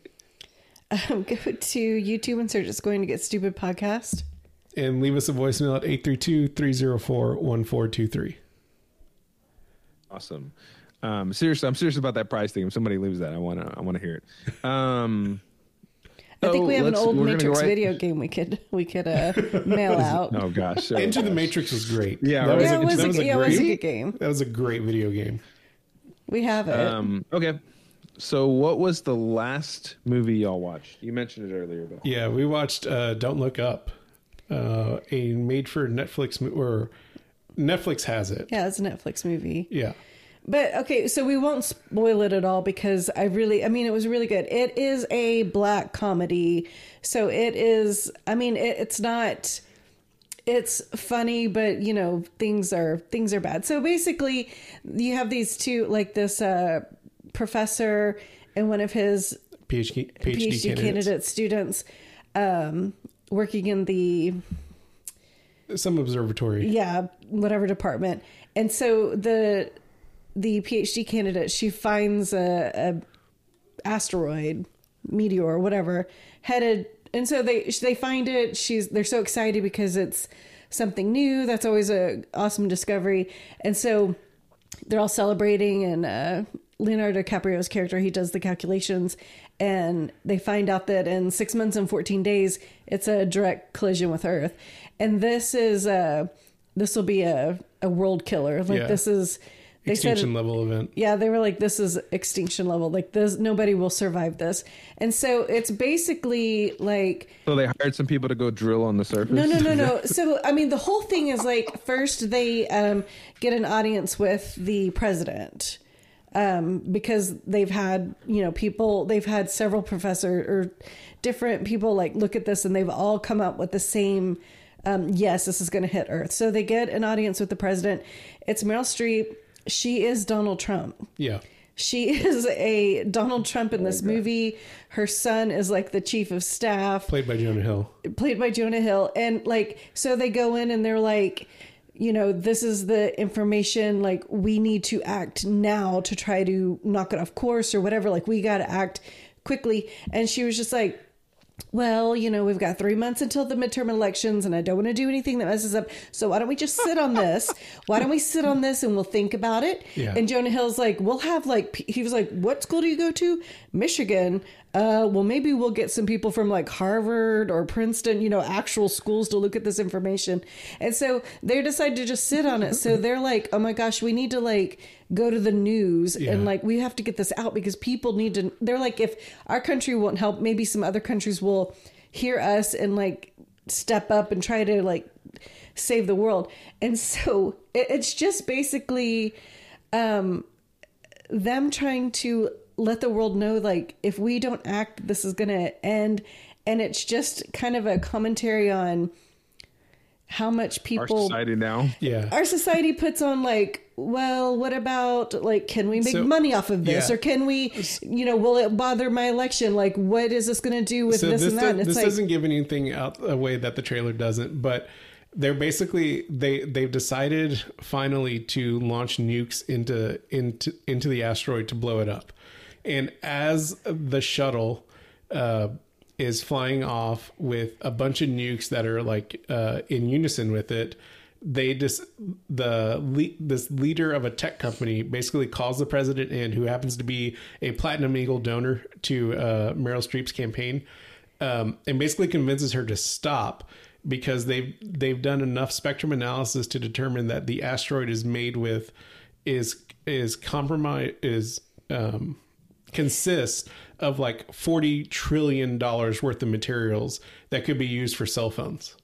Um, go to YouTube and search it's going to get stupid podcast. and leave us a voicemail at 832-304-1423. Awesome. Um, seriously, I'm serious about that prize thing. If somebody leaves that, I want to I want to hear it. Um, I think so we have an old we're gonna go Matrix right- video game we could we could uh, mail out. Oh gosh. So- Enter the Matrix was great. Yeah, that right. was, yeah, a, it was, that a, was a yeah, it was a great. good game. That was a great video game. We have it. Um, okay. So, what was the last movie y'all watched? You mentioned it earlier, but Yeah, we watched uh, Don't Look Up, uh, a made for Netflix mo- or Netflix has it. yeah, it's a Netflix movie. Yeah. But okay, so we won't spoil it at all because I really, I mean, it was really good. It is a black comedy, so it is. I mean, it, it's not. It's funny, but you know, things are things are bad. So basically, you have these two, like this uh, professor and one of his PhD, PhD, PhD, candidates. candidate students um, working in the Some observatory. yeah whatever department and so the the phd candidate she finds a, a asteroid meteor whatever headed and so they they find it. She's they're so excited because it's something new. That's always a awesome discovery. And so they're all celebrating and uh, leonardo dicaprio's character he does the calculations and they find out that in six months and 14 days it's a direct collision with earth. And this is uh this will be a, a world killer. Like Yeah. this is they Extinction said level event. yeah they were like this is extinction level like this nobody will survive this and so it's basically like So they hired some people to go drill on the surface. no, no, no, no. So, I mean, the whole thing is like first they um, get an audience with the president um, because they've had, you know, people, they've had several professor or different people like look at this and they've all come up with the same, um, yes, this is going to hit Earth. So they get an audience with the president. It's Meryl Streep. She is Donald Trump. Yeah. She is a Donald Trump in oh this movie. Her son is like the chief of staff Played by Jonah Hill. played by Jonah Hill. And like, so they go in and they're like, you know, this is the information, like, we need to act now to try to knock it off course or whatever. Like, we got to act quickly. And she was just like, well, you know, we've got three months until the midterm elections, and I don't want to do anything that messes up. So why don't we just sit on this? Why don't we sit on this and we'll think about it? Yeah. And Jonah Hill's like, we'll have like, he was like, what school do you go to? Michigan. Uh, well, maybe we'll get some people from like Harvard or Princeton, you know, actual schools to look at this information. And so they decide to just sit on it. So they're like, oh my gosh, we need to like go to the news Yeah. and like we have to get this out because people need to. They're like, if our country won't help, maybe some other countries will hear us and like step up and try to like save the world. And so it, it's just basically um, them trying to let the world know like if we don't act this is going to end and it's just kind of a commentary on how much people Our people society now. Yeah. our society puts on like well what about like can we make So- money off of this yeah. or can we you know will it bother my election like what is this going to do with so this, this, and that and it's this like doesn't give anything out away that the trailer doesn't but they're basically they they've decided finally to launch nukes into into into the asteroid to blow it up and as the shuttle uh is flying off with a bunch of nukes that are like uh in unison with it they just the this leader of a tech company basically calls the president in who happens to be a platinum eagle donor to uh, meryl streep's campaign um, and basically convinces her to stop because they've they've done enough spectrum analysis to determine that the asteroid is made with is is compromise is um, consists of like 40 trillion dollars worth of materials that could be used for cell phones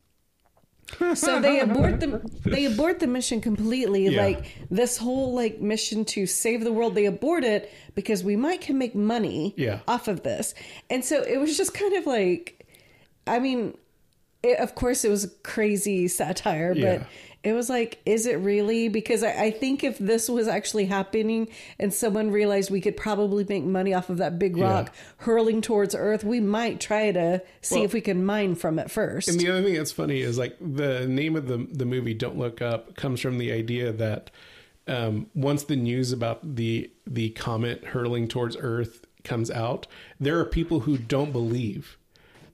so they abort the they abort the mission completely Yeah. like this whole like mission to save the world they abort it because we might can make money Yeah. off of this and so it was just kind of like i mean it, of course it was a crazy satire Yeah. It was like is it really? Because I, I think if this was actually happening and someone realized we could probably make money off of that big rock hurling towards earth we might try to see Well- if we can mine from it first. And the other thing that's funny is like the name of the the movie "Don't Look Up" comes from the idea that um, once the news about the the comet hurling towards Earth comes out, there are people who don't believe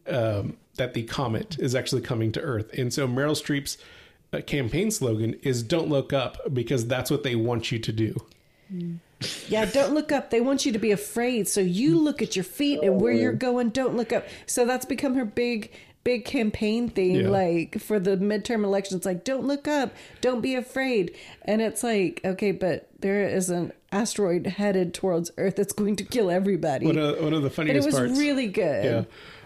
um, that the comet is actually coming to Earth, and so Meryl Streep's Uh, campaign slogan is "Don't look up" because that's what they want you to do. Yeah, don't look up. They want you to be afraid. So you look at your feet and where you're going, don't look up. So that's become her big big campaign thing Yeah. like for the midterm elections like don't look up, don't be afraid. And it's like, okay, but there is an asteroid headed towards Earth that's going to kill everybody. One of, one of the but it was parts. really good. Yeah.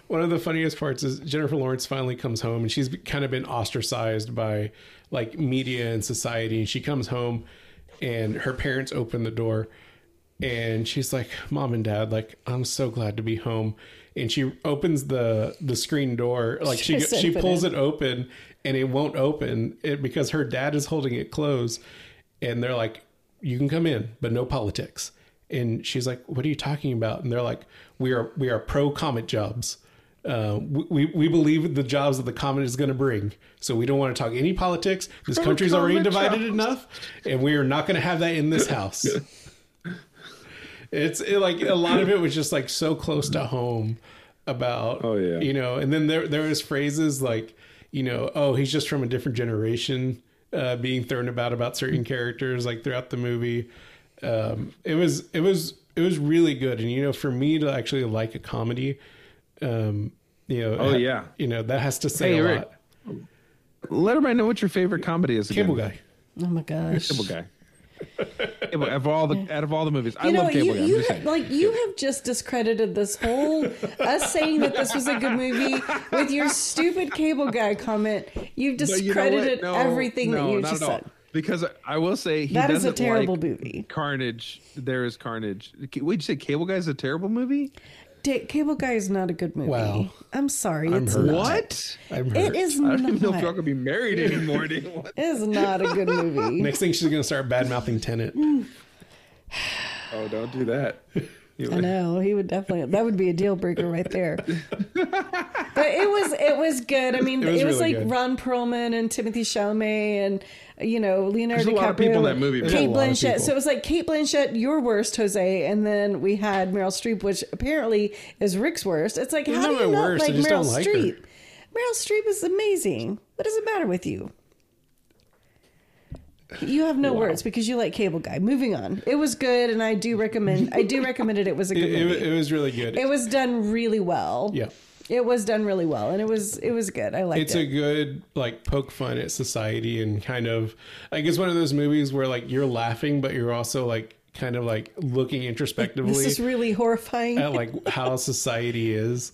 One of the funniest parts is Jennifer Lawrence finally comes home and she's kind of been ostracized by like media and society. And she comes home and her parents open the door and she's like, Mom and Dad, like, I'm so glad to be home. And she opens the the screen door, like she Just she pulls it. it open and it won't open it because her dad is holding it closed. And they're like, You can come in, but no politics. And she's like, What are you talking about? And they're like, We are we are pro comet jobs. Uh, we we believe the jobs that the comet is going to bring. So we don't want to talk any politics. This Oh, country's already comet divided jobs. enough, and we are not going to have that in this house. it's it, like a lot of it was just like so close to home about Oh, yeah. you know and then there there was phrases like you know oh he's just from a different generation uh being thrown about about certain characters like throughout the movie um it was it was it was really good and you know for me to actually like a comedy um you know Oh, ha- yeah. you know that has to say Hey, a Rick, lot Let everybody know what your favorite comedy is. Again. cable guy Oh my gosh. Cable guy. Cable, out of all the out of all the movies, I know, love Cable you, Guy. I'm you just ha- saying. like you have just discredited this whole us saying that this was a good movie with your stupid cable guy comment. You've But you know discredited No, everything no, that you not just at all. said. Because I will say he That is a terrible like movie. Carnage. There is Carnage. Wait, you say Cable Guy is a terrible movie? Da- Cable Guy is not a good movie. Wow. I'm sorry. I'm it's hurt. not. What? i'm It hurt. is I don't not. even know if y'all can be married anymore. anymore. It is not a good movie. next thing she's gonna start bad mouthing Tenet mm. oh, don't do that. You- I know he would definitely. That would be a deal breaker right there. but it was it was good. I mean, It it was was, really like good. Ron Perlman and Timothée Chalamet and you know Leonardo There's a DiCaprio. lot of people in that movie. Cate There's of Blanchett. So it was like Cate Blanchett, your worst, Jose, and then we had Meryl Streep, which apparently is Rick's worst. It's like how do you not worst, like just Meryl don't like her. Streep? Meryl Streep is amazing. What does it matter with you? You have no words because you like Cable Guy. Moving on. It was good, and I do recommend. I do recommend it. It was a good it, movie. it was really good It was done really well. yeah It was done really well, and it was it was good. I liked it's it. a good like poke fun at society and kind of like it's one of those movies where like you're laughing but you're also like kind of like looking introspectively this is really horrifying at like how society is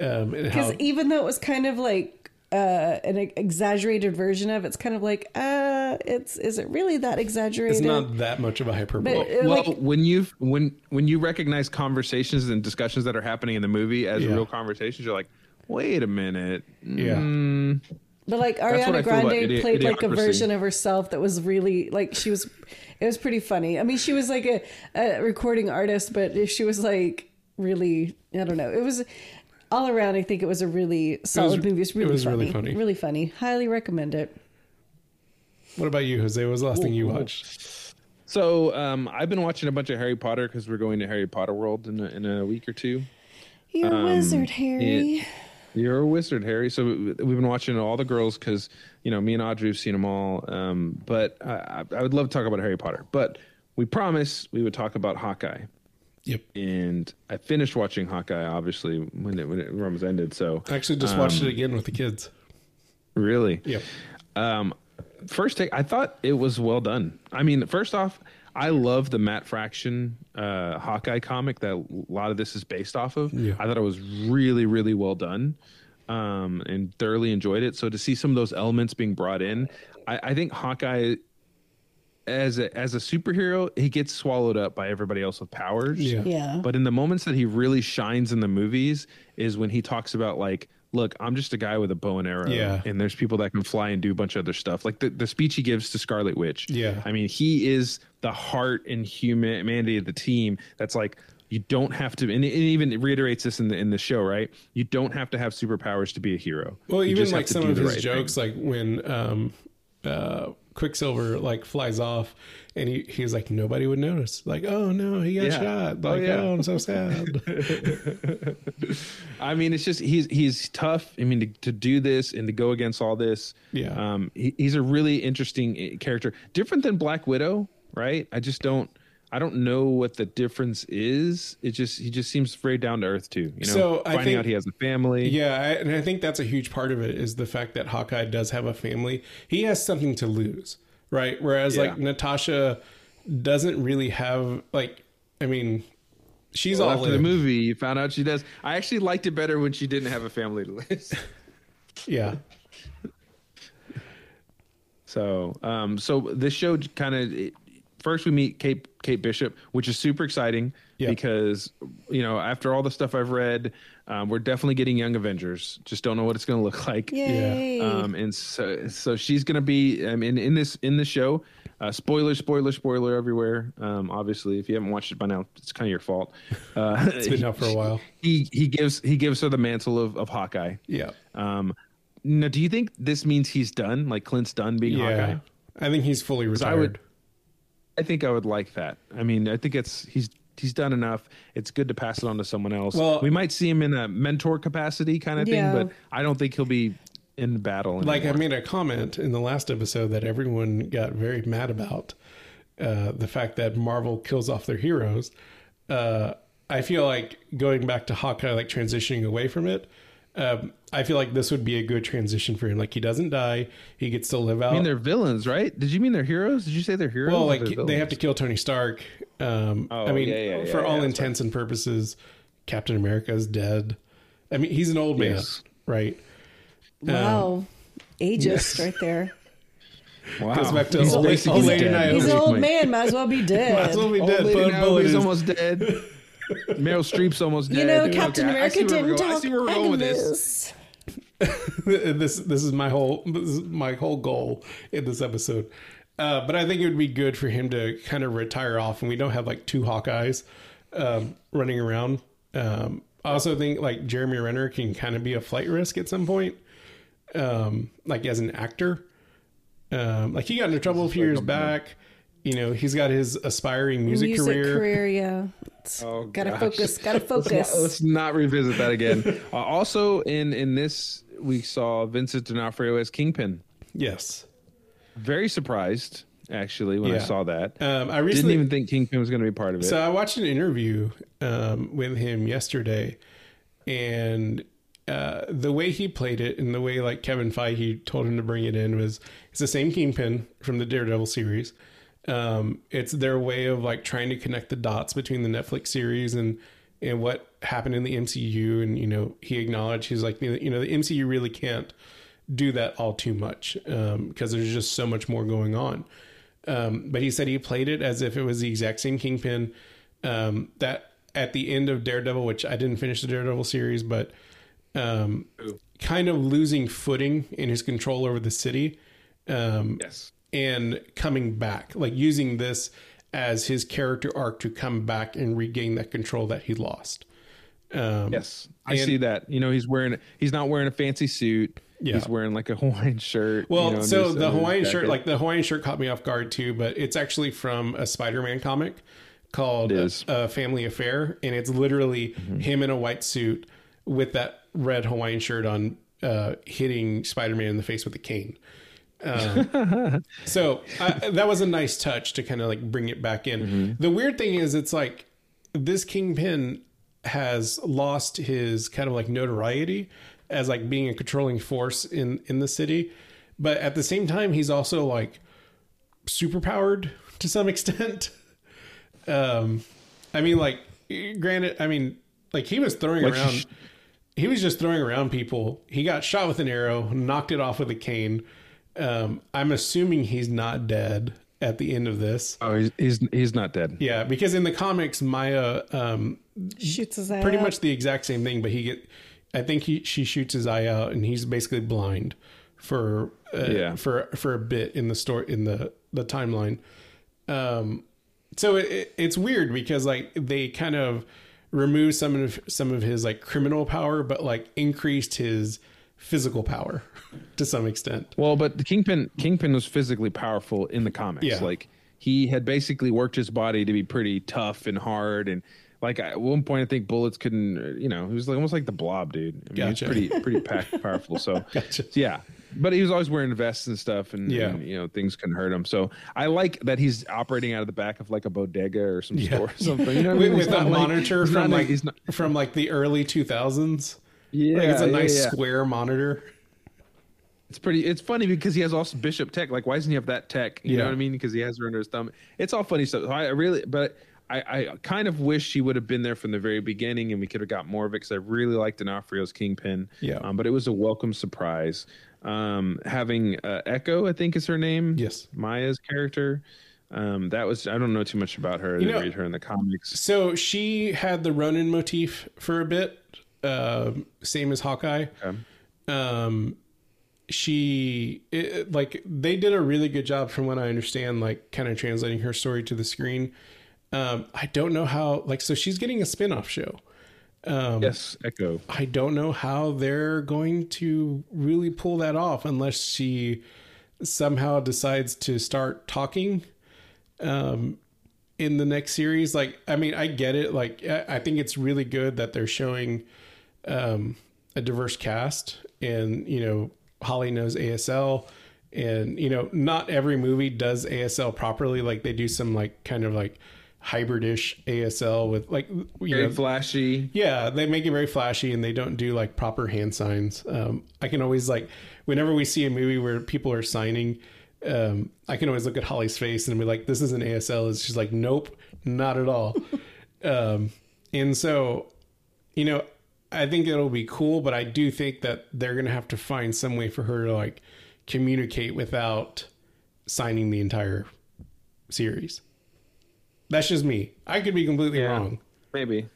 um and how because even though it was kind of like uh, an exaggerated version of, it's kind of like, uh, it's is it really that exaggerated? it's not that much of a hyperbole But, uh, well, like- when you when when you recognize conversations and discussions that are happening in the movie as Yeah. real conversations, you're like, wait a minute. yeah Mm, But like Ariana feel about Grande idi- played like a version of herself that was really like she was. It was pretty funny. I mean, she was like a, a recording artist, but she was like really. I don't know. It was all around. I think it was a really solid movie. It was it really was funny. really funny. Really funny. Highly recommend it. what about you jose what was the last thing you watched So um, I've been watching a bunch of Harry Potter because we're going to Harry Potter World in a, in a week or two. You're a wizard, Harry. You're a wizard, Harry. So we- we've been watching all the girls because you know me and Audrey have seen them all. Um, but I, I I would love to talk about Harry Potter. But we promised we would talk about Hawkeye, yep and I finished watching Hawkeye obviously when it when it was ended. So I actually just watched it again with the kids really, yep Um, first take, I thought it was well done. I mean, first off, I love the Matt Fraction uh, Hawkeye comic that a lot of this is based off of. Yeah. I thought it was really, really well done, um, and thoroughly enjoyed it. So to see some of those elements being brought in, I, I think Hawkeye. As a as a superhero, he gets swallowed up by everybody else with powers. Yeah. Yeah. But in the moments that he really shines in the movies is when he talks about like, look, I'm just a guy with a bow and arrow. Yeah. And there's people that can fly and do a bunch of other stuff. Like the, the speech he gives to Scarlet Witch. Yeah. I mean, he is the heart and humanity of the team. That's like you don't have to and it even reiterates this in the in the show, right? You don't have to have superpowers to be a hero. Well, You even just like some of his right jokes, thing. like when um, uh, Quicksilver like flies off, and he he's like nobody would notice. Like, oh no, he got Yeah. shot. Oh, Like, yeah. oh, I'm so sad. I mean, it's just he's he's tough. I mean, to, to do this and to go against all this, Yeah. Um, he, he's a really interesting eh, character, different than Black Widow, right? I just don't, I don't know what the difference is. It just he just seems very down to earth too. You know, So, I finding think- out he has a family. yeah, I, and I think that's a huge part of it is the fact that Hawkeye does have a family. He has something to lose, right? Whereas like Natasha doesn't really have like. I mean, she's Well, all after the movie, you found out she does. I actually liked it better when she didn't have a family to lose. Yeah, So, um, so this show kind of first we meet Kate Kate Bishop, which is super exciting. Yeah. because you know after all the stuff I've read, um, we're definitely getting Young Avengers. Just don't know what it's going to look like. Yay. Um, and so, so she's going to be. I mean, in this in the show, uh, spoiler, spoiler, spoiler everywhere. Um, obviously, if you haven't watched it by now, it's kind of your fault. Uh, It's been out for a while. He he gives he gives her the mantle of of Hawkeye. Yeah. Um, now, do you think this means he's done? Like Clint's done being Yeah. Hawkeye? I think he's fully I retired. would. I think I would like that. I mean, I think it's he's he's done enough. It's good to pass it on to someone else. Well- we might see him in a mentor capacity kind of Yeah. thing, but I don't think he'll be in battle. like I made a comment in the last episode that everyone got very mad about uh, the fact that Marvel kills off their heroes. Uh, I feel like going back to Hawkeye, like transitioning away from it. Um, I feel like this would be a good transition for him. Like he doesn't die, he gets to live out. I mean, they're villains, right? Did you mean they're heroes? Did you say they're heroes? well, like they're have to kill Tony Stark. Um, Oh, I mean, yeah, yeah, for yeah, all yeah, that's intents and purposes, Captain America is dead. I mean, he's an old man, Yes. right? wow. Ageist right there. Wow. Goes back to He's old, basically old lady dead. He's an old man, might as well be dead. That's what we Old lady Put a bullet Naomi's in- almost dead. Meryl Streep's almost dead. You know, Okay, Captain I- I America see where we're didn't going- I talk see where we're going with this. this this is my whole this is my whole goal in this episode. Uh, but I think it would be good for him to kind of retire off, and we don't have like two Hawkeyes um, running around. Um, I also think like Jeremy Renner can kind of be a flight risk at some point, um, like as an actor. Um, like he got into trouble a few years back. You know, he's got his aspiring music, Music career. career, yeah. It's- Oh, gotta gosh. focus. Gotta Let's not, focus. let's not revisit that again. uh, also, in in this, we saw Vincent D'Onofrio as Kingpin. Yes. Very surprised, actually, when I saw that. Um, I Didn't even think Kingpin was going to be part of it. So I watched an interview um, with him yesterday, and uh, the way he played it and the way like Kevin Feige told him to bring it in was it's the same Kingpin from the Daredevil series. Um, it's their way of like trying to connect the dots between the Netflix series and and what happened in the MCU. And you know, he acknowledged he's like you know the MCU really can't do that all too much because there's just so much more going on. Um, but he said he played it as if it was the exact same Kingpin. Um, that at the end of Daredevil, which I didn't finish the Daredevil series, but um, kind of losing footing in his control over the city um, yes. And coming back, like using this as his character arc to come back and regain that control that he lost. Um, Yes. I and- see that. You know, he's wearing, he's not wearing a fancy suit. Yeah. He's wearing like a Hawaiian shirt. Well, you know, so the Hawaiian shirt, like the Hawaiian shirt, caught me off guard too. But it's actually from a Spider-Man comic called is. uh, Family Affair, and it's literally Mm-hmm. him in a white suit with that red Hawaiian shirt on, uh, hitting Spider-Man in the face with a cane. Um, so I, that was a nice touch to kind of like bring it back in. Mm-hmm. The weird thing is, it's like this Kingpin has lost his kind of like notoriety as like being a controlling force in in the city, but at the same time, he's also like super powered to some extent. Um, I mean, like, granted, I mean, like he was throwing Like, around. sh- he was just throwing around people. He got shot with an arrow, knocked it off with a cane. Um, I'm assuming he's not dead at the end of this. oh, he's, he's, he's not dead. Yeah, because in the comics, Maya um, Shoots his eye pretty out. much the exact same thing, but he get. I think he she shoots his eye out, and he's basically blind for uh, Yeah. for for a bit in the story in the the timeline. Um, so it, it, it's weird because like they kind of remove some of some of his like criminal power, but like increased his physical power to some extent. Well, but the Kingpin Kingpin was physically powerful in the comics. Yeah. Like he had basically worked his body to be pretty tough and hard and like at one point I think bullets couldn't uh, you know, he was like almost like the blob dude. I mean, Gotcha. he's pretty pretty pack, powerful. So Gotcha. yeah. But he was always wearing vests and stuff and, Yeah. and, you know, things couldn't hurt him. So I like that he's operating out of the back of like a bodega or some Yeah. store or something. You know I with, mean? with like- monitor from like- like he's not from like the early 2000s. yeah, Like it's a nice yeah. square monitor. It's pretty. It's funny because he has also Bishop Tech. Like, why doesn't he have that tech? You Yeah. know what I mean? Because he has her under his thumb. It's all funny stuff. I really, but I, I kind of wish he would have been there from the very beginning, and we could have got more of it. Because I really liked D'Onofrio's Kingpin. Yeah. Um, but it was a welcome surprise. Um, having uh, Echo, I think is her name. Yes. Maya's character. Um, that was I don't know too much about her. I You know- read her in the comics. So she had the Ronin motif for a bit, um, same as Hawkeye. Okay. Um, she it, like they did a really good job, from what I understand, like kind of translating her story to the screen. Um, I don't know how like so she's getting a spin-off show. Um, Yes, Echo. I don't know how they're going to really pull that off unless she somehow decides to start talking um, in the next series. Like, I mean, I get it. Like, I I think it's really good that they're showing um, a diverse cast, and you know, Holly knows ASL. And you know, not every movie does ASL properly. Like they do some like kind of like hybridish ASL with like you Very know flashy. yeah, they make it very flashy and they don't do like proper hand signs. Um, I can always like whenever we see a movie where people are signing, um, I can always look at Holly's face and be like, "This is an ASL." And she's like, "Nope, not at all." um, and so, you know, I think it'll be cool, but I do think that they're gonna have to find some way for her to like communicate without signing the entire series. That's just me. I could be completely Yeah. wrong. Maybe.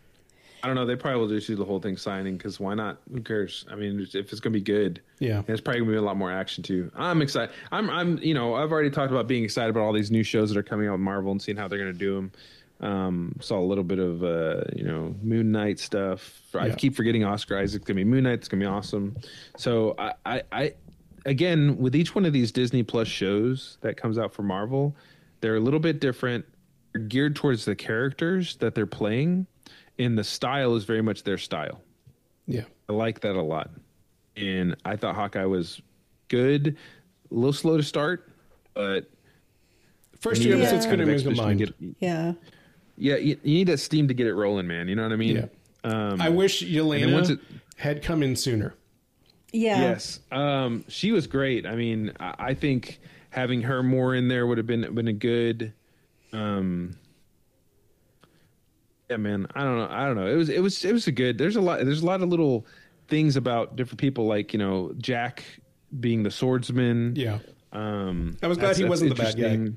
I don't know. They probably will just do the whole thing signing because why not? Who cares? I mean, if it's gonna be good, Yeah. it's probably gonna be a lot more action too. I'm excited. I'm, I'm, you know, I've already talked about being excited about all these new shows that are coming out with Marvel and seeing how they're gonna do them. Um, saw a little bit of, uh, you know, Moon Knight stuff. I Yeah. keep forgetting Oscar Isaac's gonna be Moon Knight. It's gonna be awesome. So I, I, I, again, with each one of these Disney Plus shows that comes out for Marvel, they're a little bit different. They're geared towards the characters that they're playing, and the style is very much their style. Yeah. I like that a lot. And I thought Hawkeye was good, a little slow to start, but First you two need episodes that could have kind been of exposition to get- Yeah. Yeah, you, you need that steam to get it rolling, man. You know what I mean? Yeah. Um, I wish Yelena once it- had come in sooner. Yeah. Yes, um, she was great. I mean, I, I think having her more in there would have been been a good. Um, yeah, man. I don't know. I don't know. It was it was it was a good. There's a lot. There's a lot of little things about different people, like you know Jack being the swordsman. Yeah. Um, I was glad he wasn't the bad guy.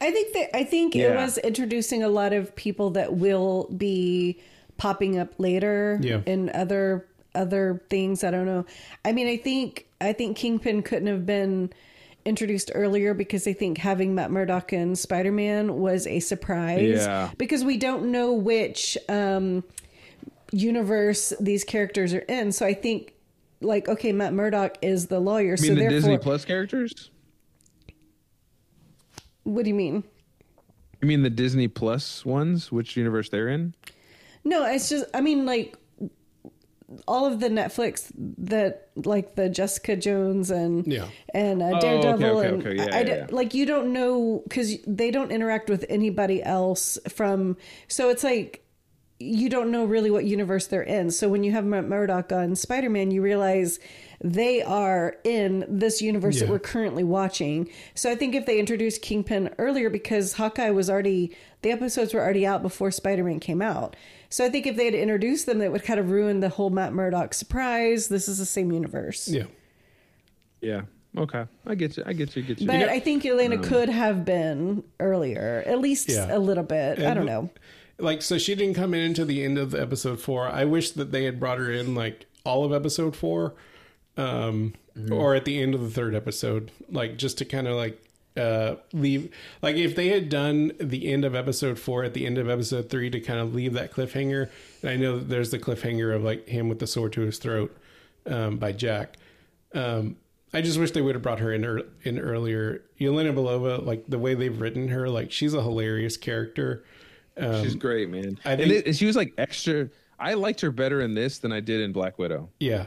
I think that I think it was introducing a lot of people that will be popping up later Yeah. in other other things. I don't know. I mean, I think I think Kingpin couldn't have been introduced earlier because I think having Matt Murdock and Spider Man was a surprise. Yeah. Because we don't know which um, universe these characters are in. So I think like okay, Matt Murdock is the lawyer. So the therefore, Disney Plus characters. What do you mean? You mean the Disney Plus ones? Which universe they're in? No, it's just I mean like all of the Netflix that like the Jessica Jones and Yeah. and uh, Oh, okay, Daredevil okay, and okay. Yeah, I, I yeah, d- yeah. like you don't know because they don't interact with anybody else from so it's like you don't know really what universe they're in. So when you have Matt Murdock on Spider Man, you realize they are in this universe that we're currently watching. So I think if they introduced Kingpin earlier, because Hawkeye was already the episodes were already out before Spider Man came out. So I think if they had introduced them, that would kind of ruin the whole Matt Murdock surprise. This is the same universe. Yeah. Yeah. Okay. I get you. I get you. I get you. But know- I think Yelena could have been earlier, at least Yeah. a little bit. I don't know. Like, so she didn't come in until the end of the episode four. I wish that they had brought her in like all of episode four, um, or at the end of the third episode, like just to kind of like uh leave like if they had done the end of episode four at the end of episode three to kind of leave that cliffhanger and i know that there's the cliffhanger of like him with the sword to his throat um by jack um i just wish they would have brought her in ear in earlier yelena belova like the way they've written her like she's a hilarious character She's great, man. I and, it, and she was like extra. I liked her better in this than I did in Black Widow. Yeah,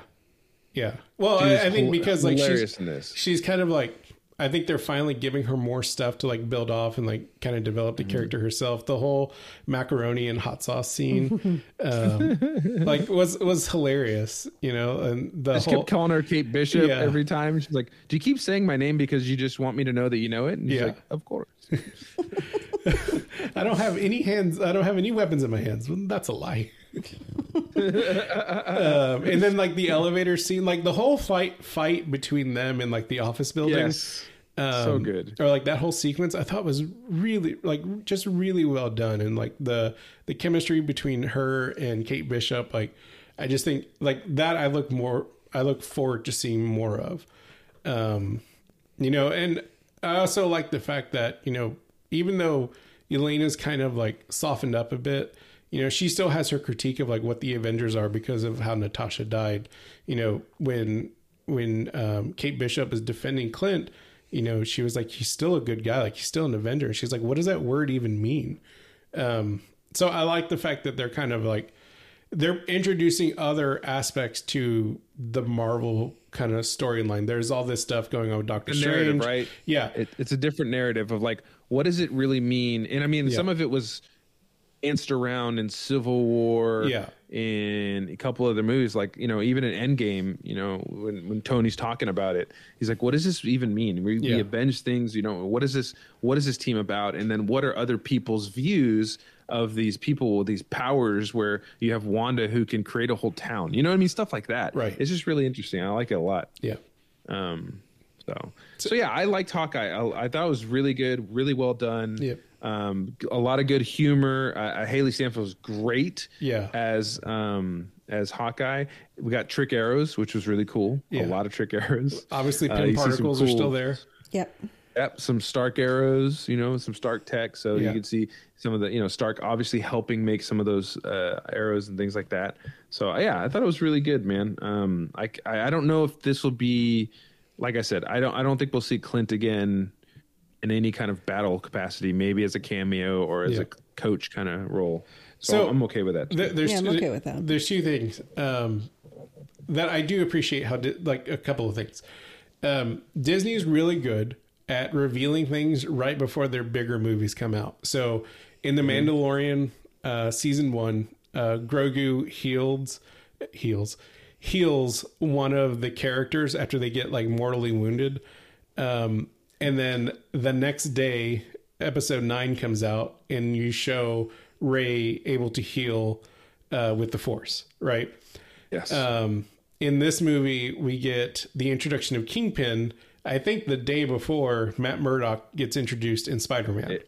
yeah. Well, I, I think because like she's she's kind of like I think they're finally giving her more stuff to like build off and like kind of develop Mm-hmm. the character herself. The whole macaroni and hot sauce scene, um, like was was hilarious, you know. And the I just whole kept calling her Kate Bishop Yeah. every time. She's like, "Do you keep saying my name because you just want me to know that you know it?" And she's Yeah. like, "Of course." I don't have any hands. I don't have any weapons in my hands. Well, that's a lie. Um, and then like the elevator scene, like the whole fight fight between them and like the office building. Yes. Um, So good. Or like that whole sequence, I thought was really like just really well done, and like the the chemistry between her and Kate Bishop, like I just think like that. I look more, I look forward to seeing more of. Um, you know, and I also like the fact that you know even though Yelena's kind of like softened up a bit, you know, she still has her critique of like what the Avengers are because of how Natasha died. You know, when when um, Kate Bishop is defending Clint, you know, she was like, he's still a good guy, like he's still an Avenger. She's like, what does that word even mean? Um, so I like the fact that they're kind of like they're introducing other aspects to the Marvel kind of storyline. There's all this stuff going on with Doctor Strange, right? Yeah, It, it's a different narrative of like, what does it really mean? And I mean, some of it was danced around in Civil War, Yeah. in a couple other movies, like you know, even in Endgame, you know, when when Tony's talking about it, he's like, "What does this even mean? We, Yeah. we avenge things, you know. What is this? What is this team about? And then what are other people's views?" Of these people with these powers, where you have Wanda who can create a whole town, you know what I mean? Stuff like that. Right. It's just really interesting. I like it a lot. yeah. Um, so, so yeah, I liked Hawkeye. I, I thought it was really good, really well done. Yep. Um, a lot of good humor. Uh, uh, Hailee Steinfeld was great. Yeah. As um as Hawkeye, we got trick arrows, which was really cool. Yeah. A lot of trick arrows. Obviously, Uh, Pym you see some particles are still there. Yep. Yep, some Stark arrows, you know, some Stark tech. So Yeah. you can see some of the, you know, Stark obviously helping make some of those uh, arrows and things like that. So yeah, I thought it was really good, man. Um, I, I I don't know if this will be, like I said, I don't I don't think we'll see Clint again in any kind of battle capacity. Maybe as a cameo or as Yeah. a coach kind of role. So, So, I'm okay with that. There- there's Yeah, I'm okay with that. There's two things um, that I do appreciate. How di- like a couple of things. Um, Disney's really good at revealing things right before their bigger movies come out. So in the Mm-hmm. Mandalorian uh, season one, uh, Grogu heals heals heals one of the characters after they get like mortally wounded. Um, and then the next day, episode nine comes out, and you show Rey able to heal uh, with the Force, right? yes. Um, in this movie, we get the introduction of Kingpin. I think the day before Matt Murdock gets introduced in Spider Man.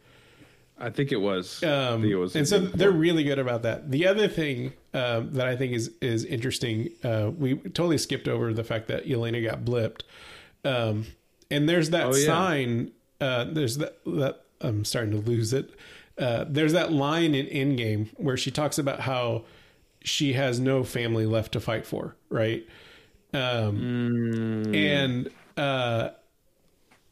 I think it was. Um, it was. and so they're really good about that. The other thing um, that I think is is interesting, uh, we totally skipped over the fact that Yelena got blipped, um, and there's that Oh, yeah. sign. Uh, there's that that I'm starting to lose it. Uh, there's that line in Endgame where she talks about how she has no family left to fight for, right? Um, Mm. And uh,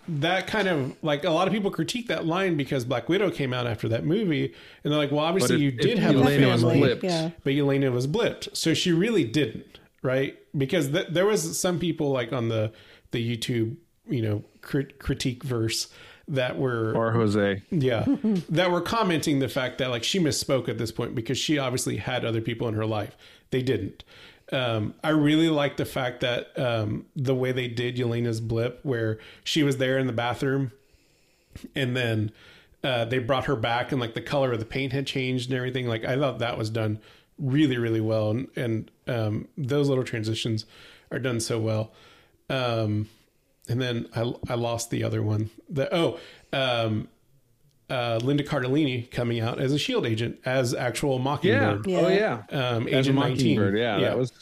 that kind of like a lot of people critique that line because Black Widow came out after that movie, and they're like, "Well, obviously if- you if did have a Yelena was family, blipped. Yeah. but Yelena was blipped, so she really didn't, right? Because th- there was some people like on the the YouTube, you know, crit- critique verse that were or Jose. yeah, that were commenting the fact that like she misspoke at this point because she obviously had other people in her life. They didn't. Um, I really like the fact that um, the way they did Yelena's blip, where she was there in the bathroom, and then uh, they brought her back, and like the color of the paint had changed and everything. Like I thought that was done really, really well, and, and um, those little transitions are done so well. Um, and then I, I lost the other one. The oh, um, uh, Linda Cardellini coming out as a Shield agent as actual Yeah. Mockingbird. Yeah. Oh yeah. Um, As Agent 19. Mockingbird, Yeah, that was.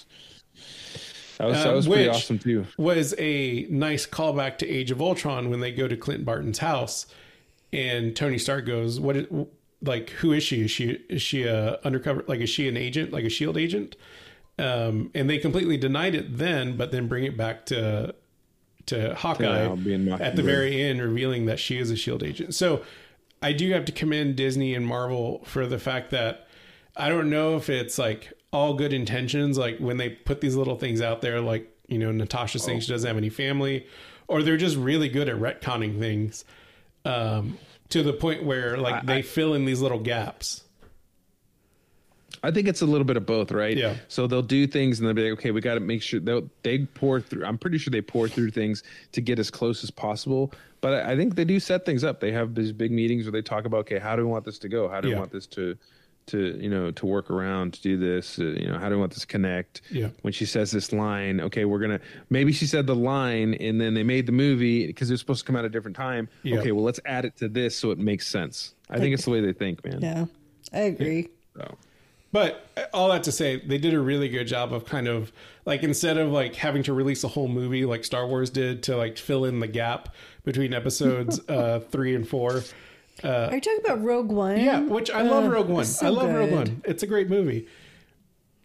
That was, that Um, was pretty awesome too. Was a nice callback to Age of Ultron when they go to Clint Barton's house, and Tony Stark goes, "What? Is, like, who is she? Is she is she a undercover? Like, is she an agent? Like a Shield agent?" Um, and they completely denied it then, but then bring it back to to Hawkeye at the very end, revealing that she is a Shield agent. So I do have to commend Disney and Marvel for the fact that I don't know if it's like all good intentions, like when they put these little things out there, like you know Natasha saying she doesn't have any family, or they're just really good at retconning things um, to the point where like they fill in these little gaps. I think it's a little bit of both, right? Yeah. So they'll do things and they'll be like, okay, we got to make sure they'll they pour through. I'm pretty sure they pour through things to get as close as possible. But I I think they do set things up. They have these big meetings where they talk about, okay, how do we want this to go? How do Yeah. we want this to to you know to work around to do this? Uh, you know, how do we want this to connect? Yeah. When she says this line, okay, we're gonna maybe she said the line and then they made the movie because it was supposed to come out at a different time. Yeah. Okay, well let's add it to this so it makes sense. I think it's the way they think, man. Yeah, I agree. So. But all that to say, they did a really good job of kind of like instead of like having to release a whole movie like Star Wars did to like fill in the gap between episodes uh, three and four. Uh, Are you talking about Rogue One? Yeah, which I love Uh, Rogue One. so I love Rogue. One. It's a great movie.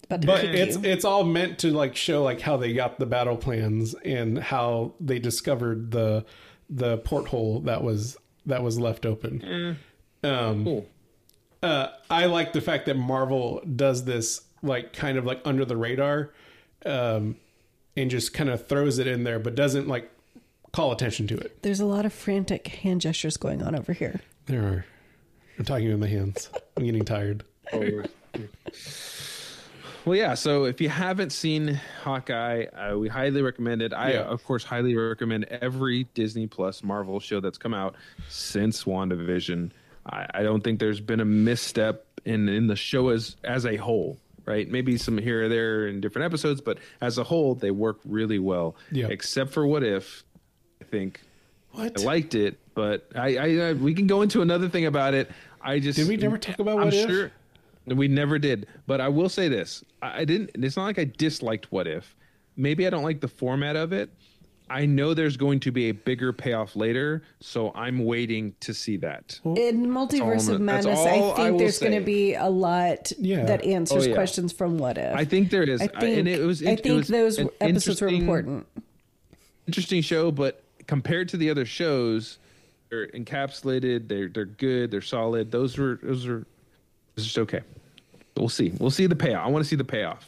About to But it's you. it's all meant to like show like how they got the battle plans and how they discovered the the porthole that was that was left open. Um, Cool. Uh, I like the fact that Marvel does this like kind of like under the radar, um, and just kind of throws it in there, but doesn't like call attention to it. There's a lot of frantic hand gestures going on over here. There are. I'm talking with my hands. I'm getting tired. Well, yeah. So if you haven't seen Hawkeye, uh, we highly recommend it. I, Yeah. of course, highly recommend every Disney Plus Marvel show that's come out since WandaVision. I, I don't think there's been a misstep in in the show as as a whole. Right? Maybe some here or there in different episodes, but as a whole, they work really well. Yeah. Except for What If, I think What? I liked it, but I, I, I we can go into another thing about it. I just Did we never talk about I'm What If? sure we never did, but I will say this: I, I didn't. It's not like I disliked What If. Maybe I don't like the format of it. I know there's going to be a bigger payoff later, so I'm waiting to see that. In Multiverse of Madness, I I think will there's going to be a lot Yeah. that answers Oh, yeah. questions from What If. I think there is, I I- think, and it was. I it think was those episodes were important. interesting show, but compared to the other shows, they're encapsulated. They're they're good. They're solid. Those were those are just okay. We'll see. We'll see the payoff. I want to see the payoff.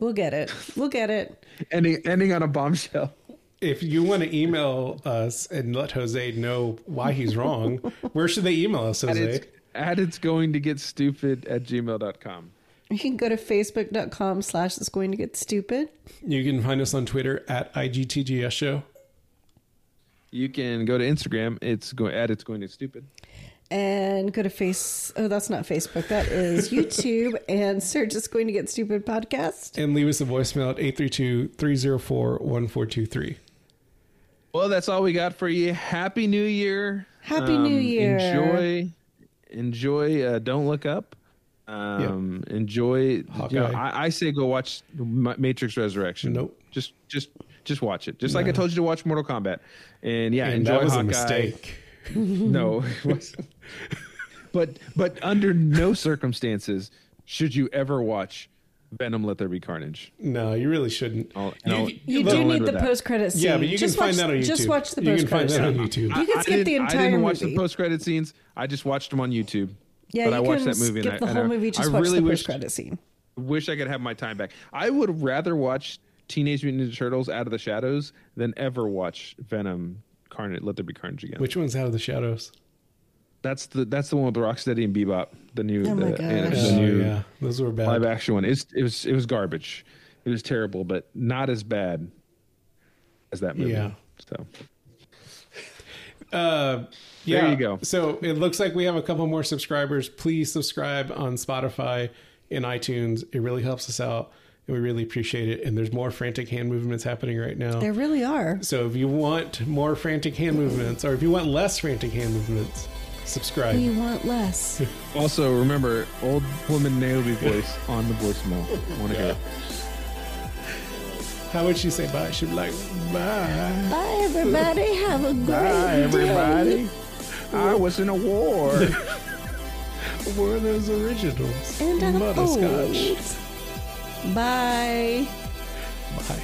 We'll get it. We'll get it. Ending ending on a bombshell. If you want to email us and let Jose know why he's wrong, where should they email us, At Jose? it's, at it's going to get stupid at gmail.com. You can go to facebook.com slash it's going to get stupid. You can find us on Twitter at IGTGS Show. You can go to Instagram. It's going at it's going to stupid. And go to face oh that's not Facebook. That is YouTube and search it's going to get stupid podcast. And leave us a voicemail at 832 304 1423. Well, that's all we got for you. Happy New Year. Happy New Year. Enjoy enjoy uh, Don't Look Up. Um enjoy you know, I, I say go watch Matrix Resurrection. Nope. Just just just watch it. Just like I told you to watch Mortal Kombat. And yeah, And enjoy that was Hawkeye. a mistake. No, it wasn't. but but under no circumstances should you ever watch Venom Let There Be Carnage. No, you really shouldn't. I'll- You- I'll- you- You But do need the post credit scene. Yeah, but you just can watch, find that on YouTube. Just watch the You can post find credit that on scene. YouTube. You can I skip the didn't- entire I didn't watch movie. the post credit scenes. I just watched them on YouTube. yeah, but you I watched can that movie. skip and the I, whole and I- movie. Just I watch really the wish, post credit scene. wish I could have my time back. I would rather watch Teenage Mutant Ninja Turtles Out of the Shadows than ever watch Venom Carnage Let There Be Carnage again. Which one's out of the shadows? that's the that's the one with Rocksteady and Bebop, the new Oh my the, gosh. the Oh, new yeah. Those were bad. live action one. It's it was it was garbage. It was terrible, but not as bad as that movie. Yeah. So Uh, yeah. There you go. So it looks like we have a couple more subscribers. Please subscribe on Spotify and iTunes. It really helps us out, and we really appreciate it. And there's more frantic hand movements happening right now. There really are. So if you want more frantic hand movements, or if you want less frantic hand movements, subscribe. We want less. also remember old woman Naomi voice on the voicemail. Want to hear it? How would she say bye? She'd be like, bye. Bye, everybody. Have a great Bye, day. everybody. I was in a war. Werther's originals? And a Butterscotch. Bye. Bye.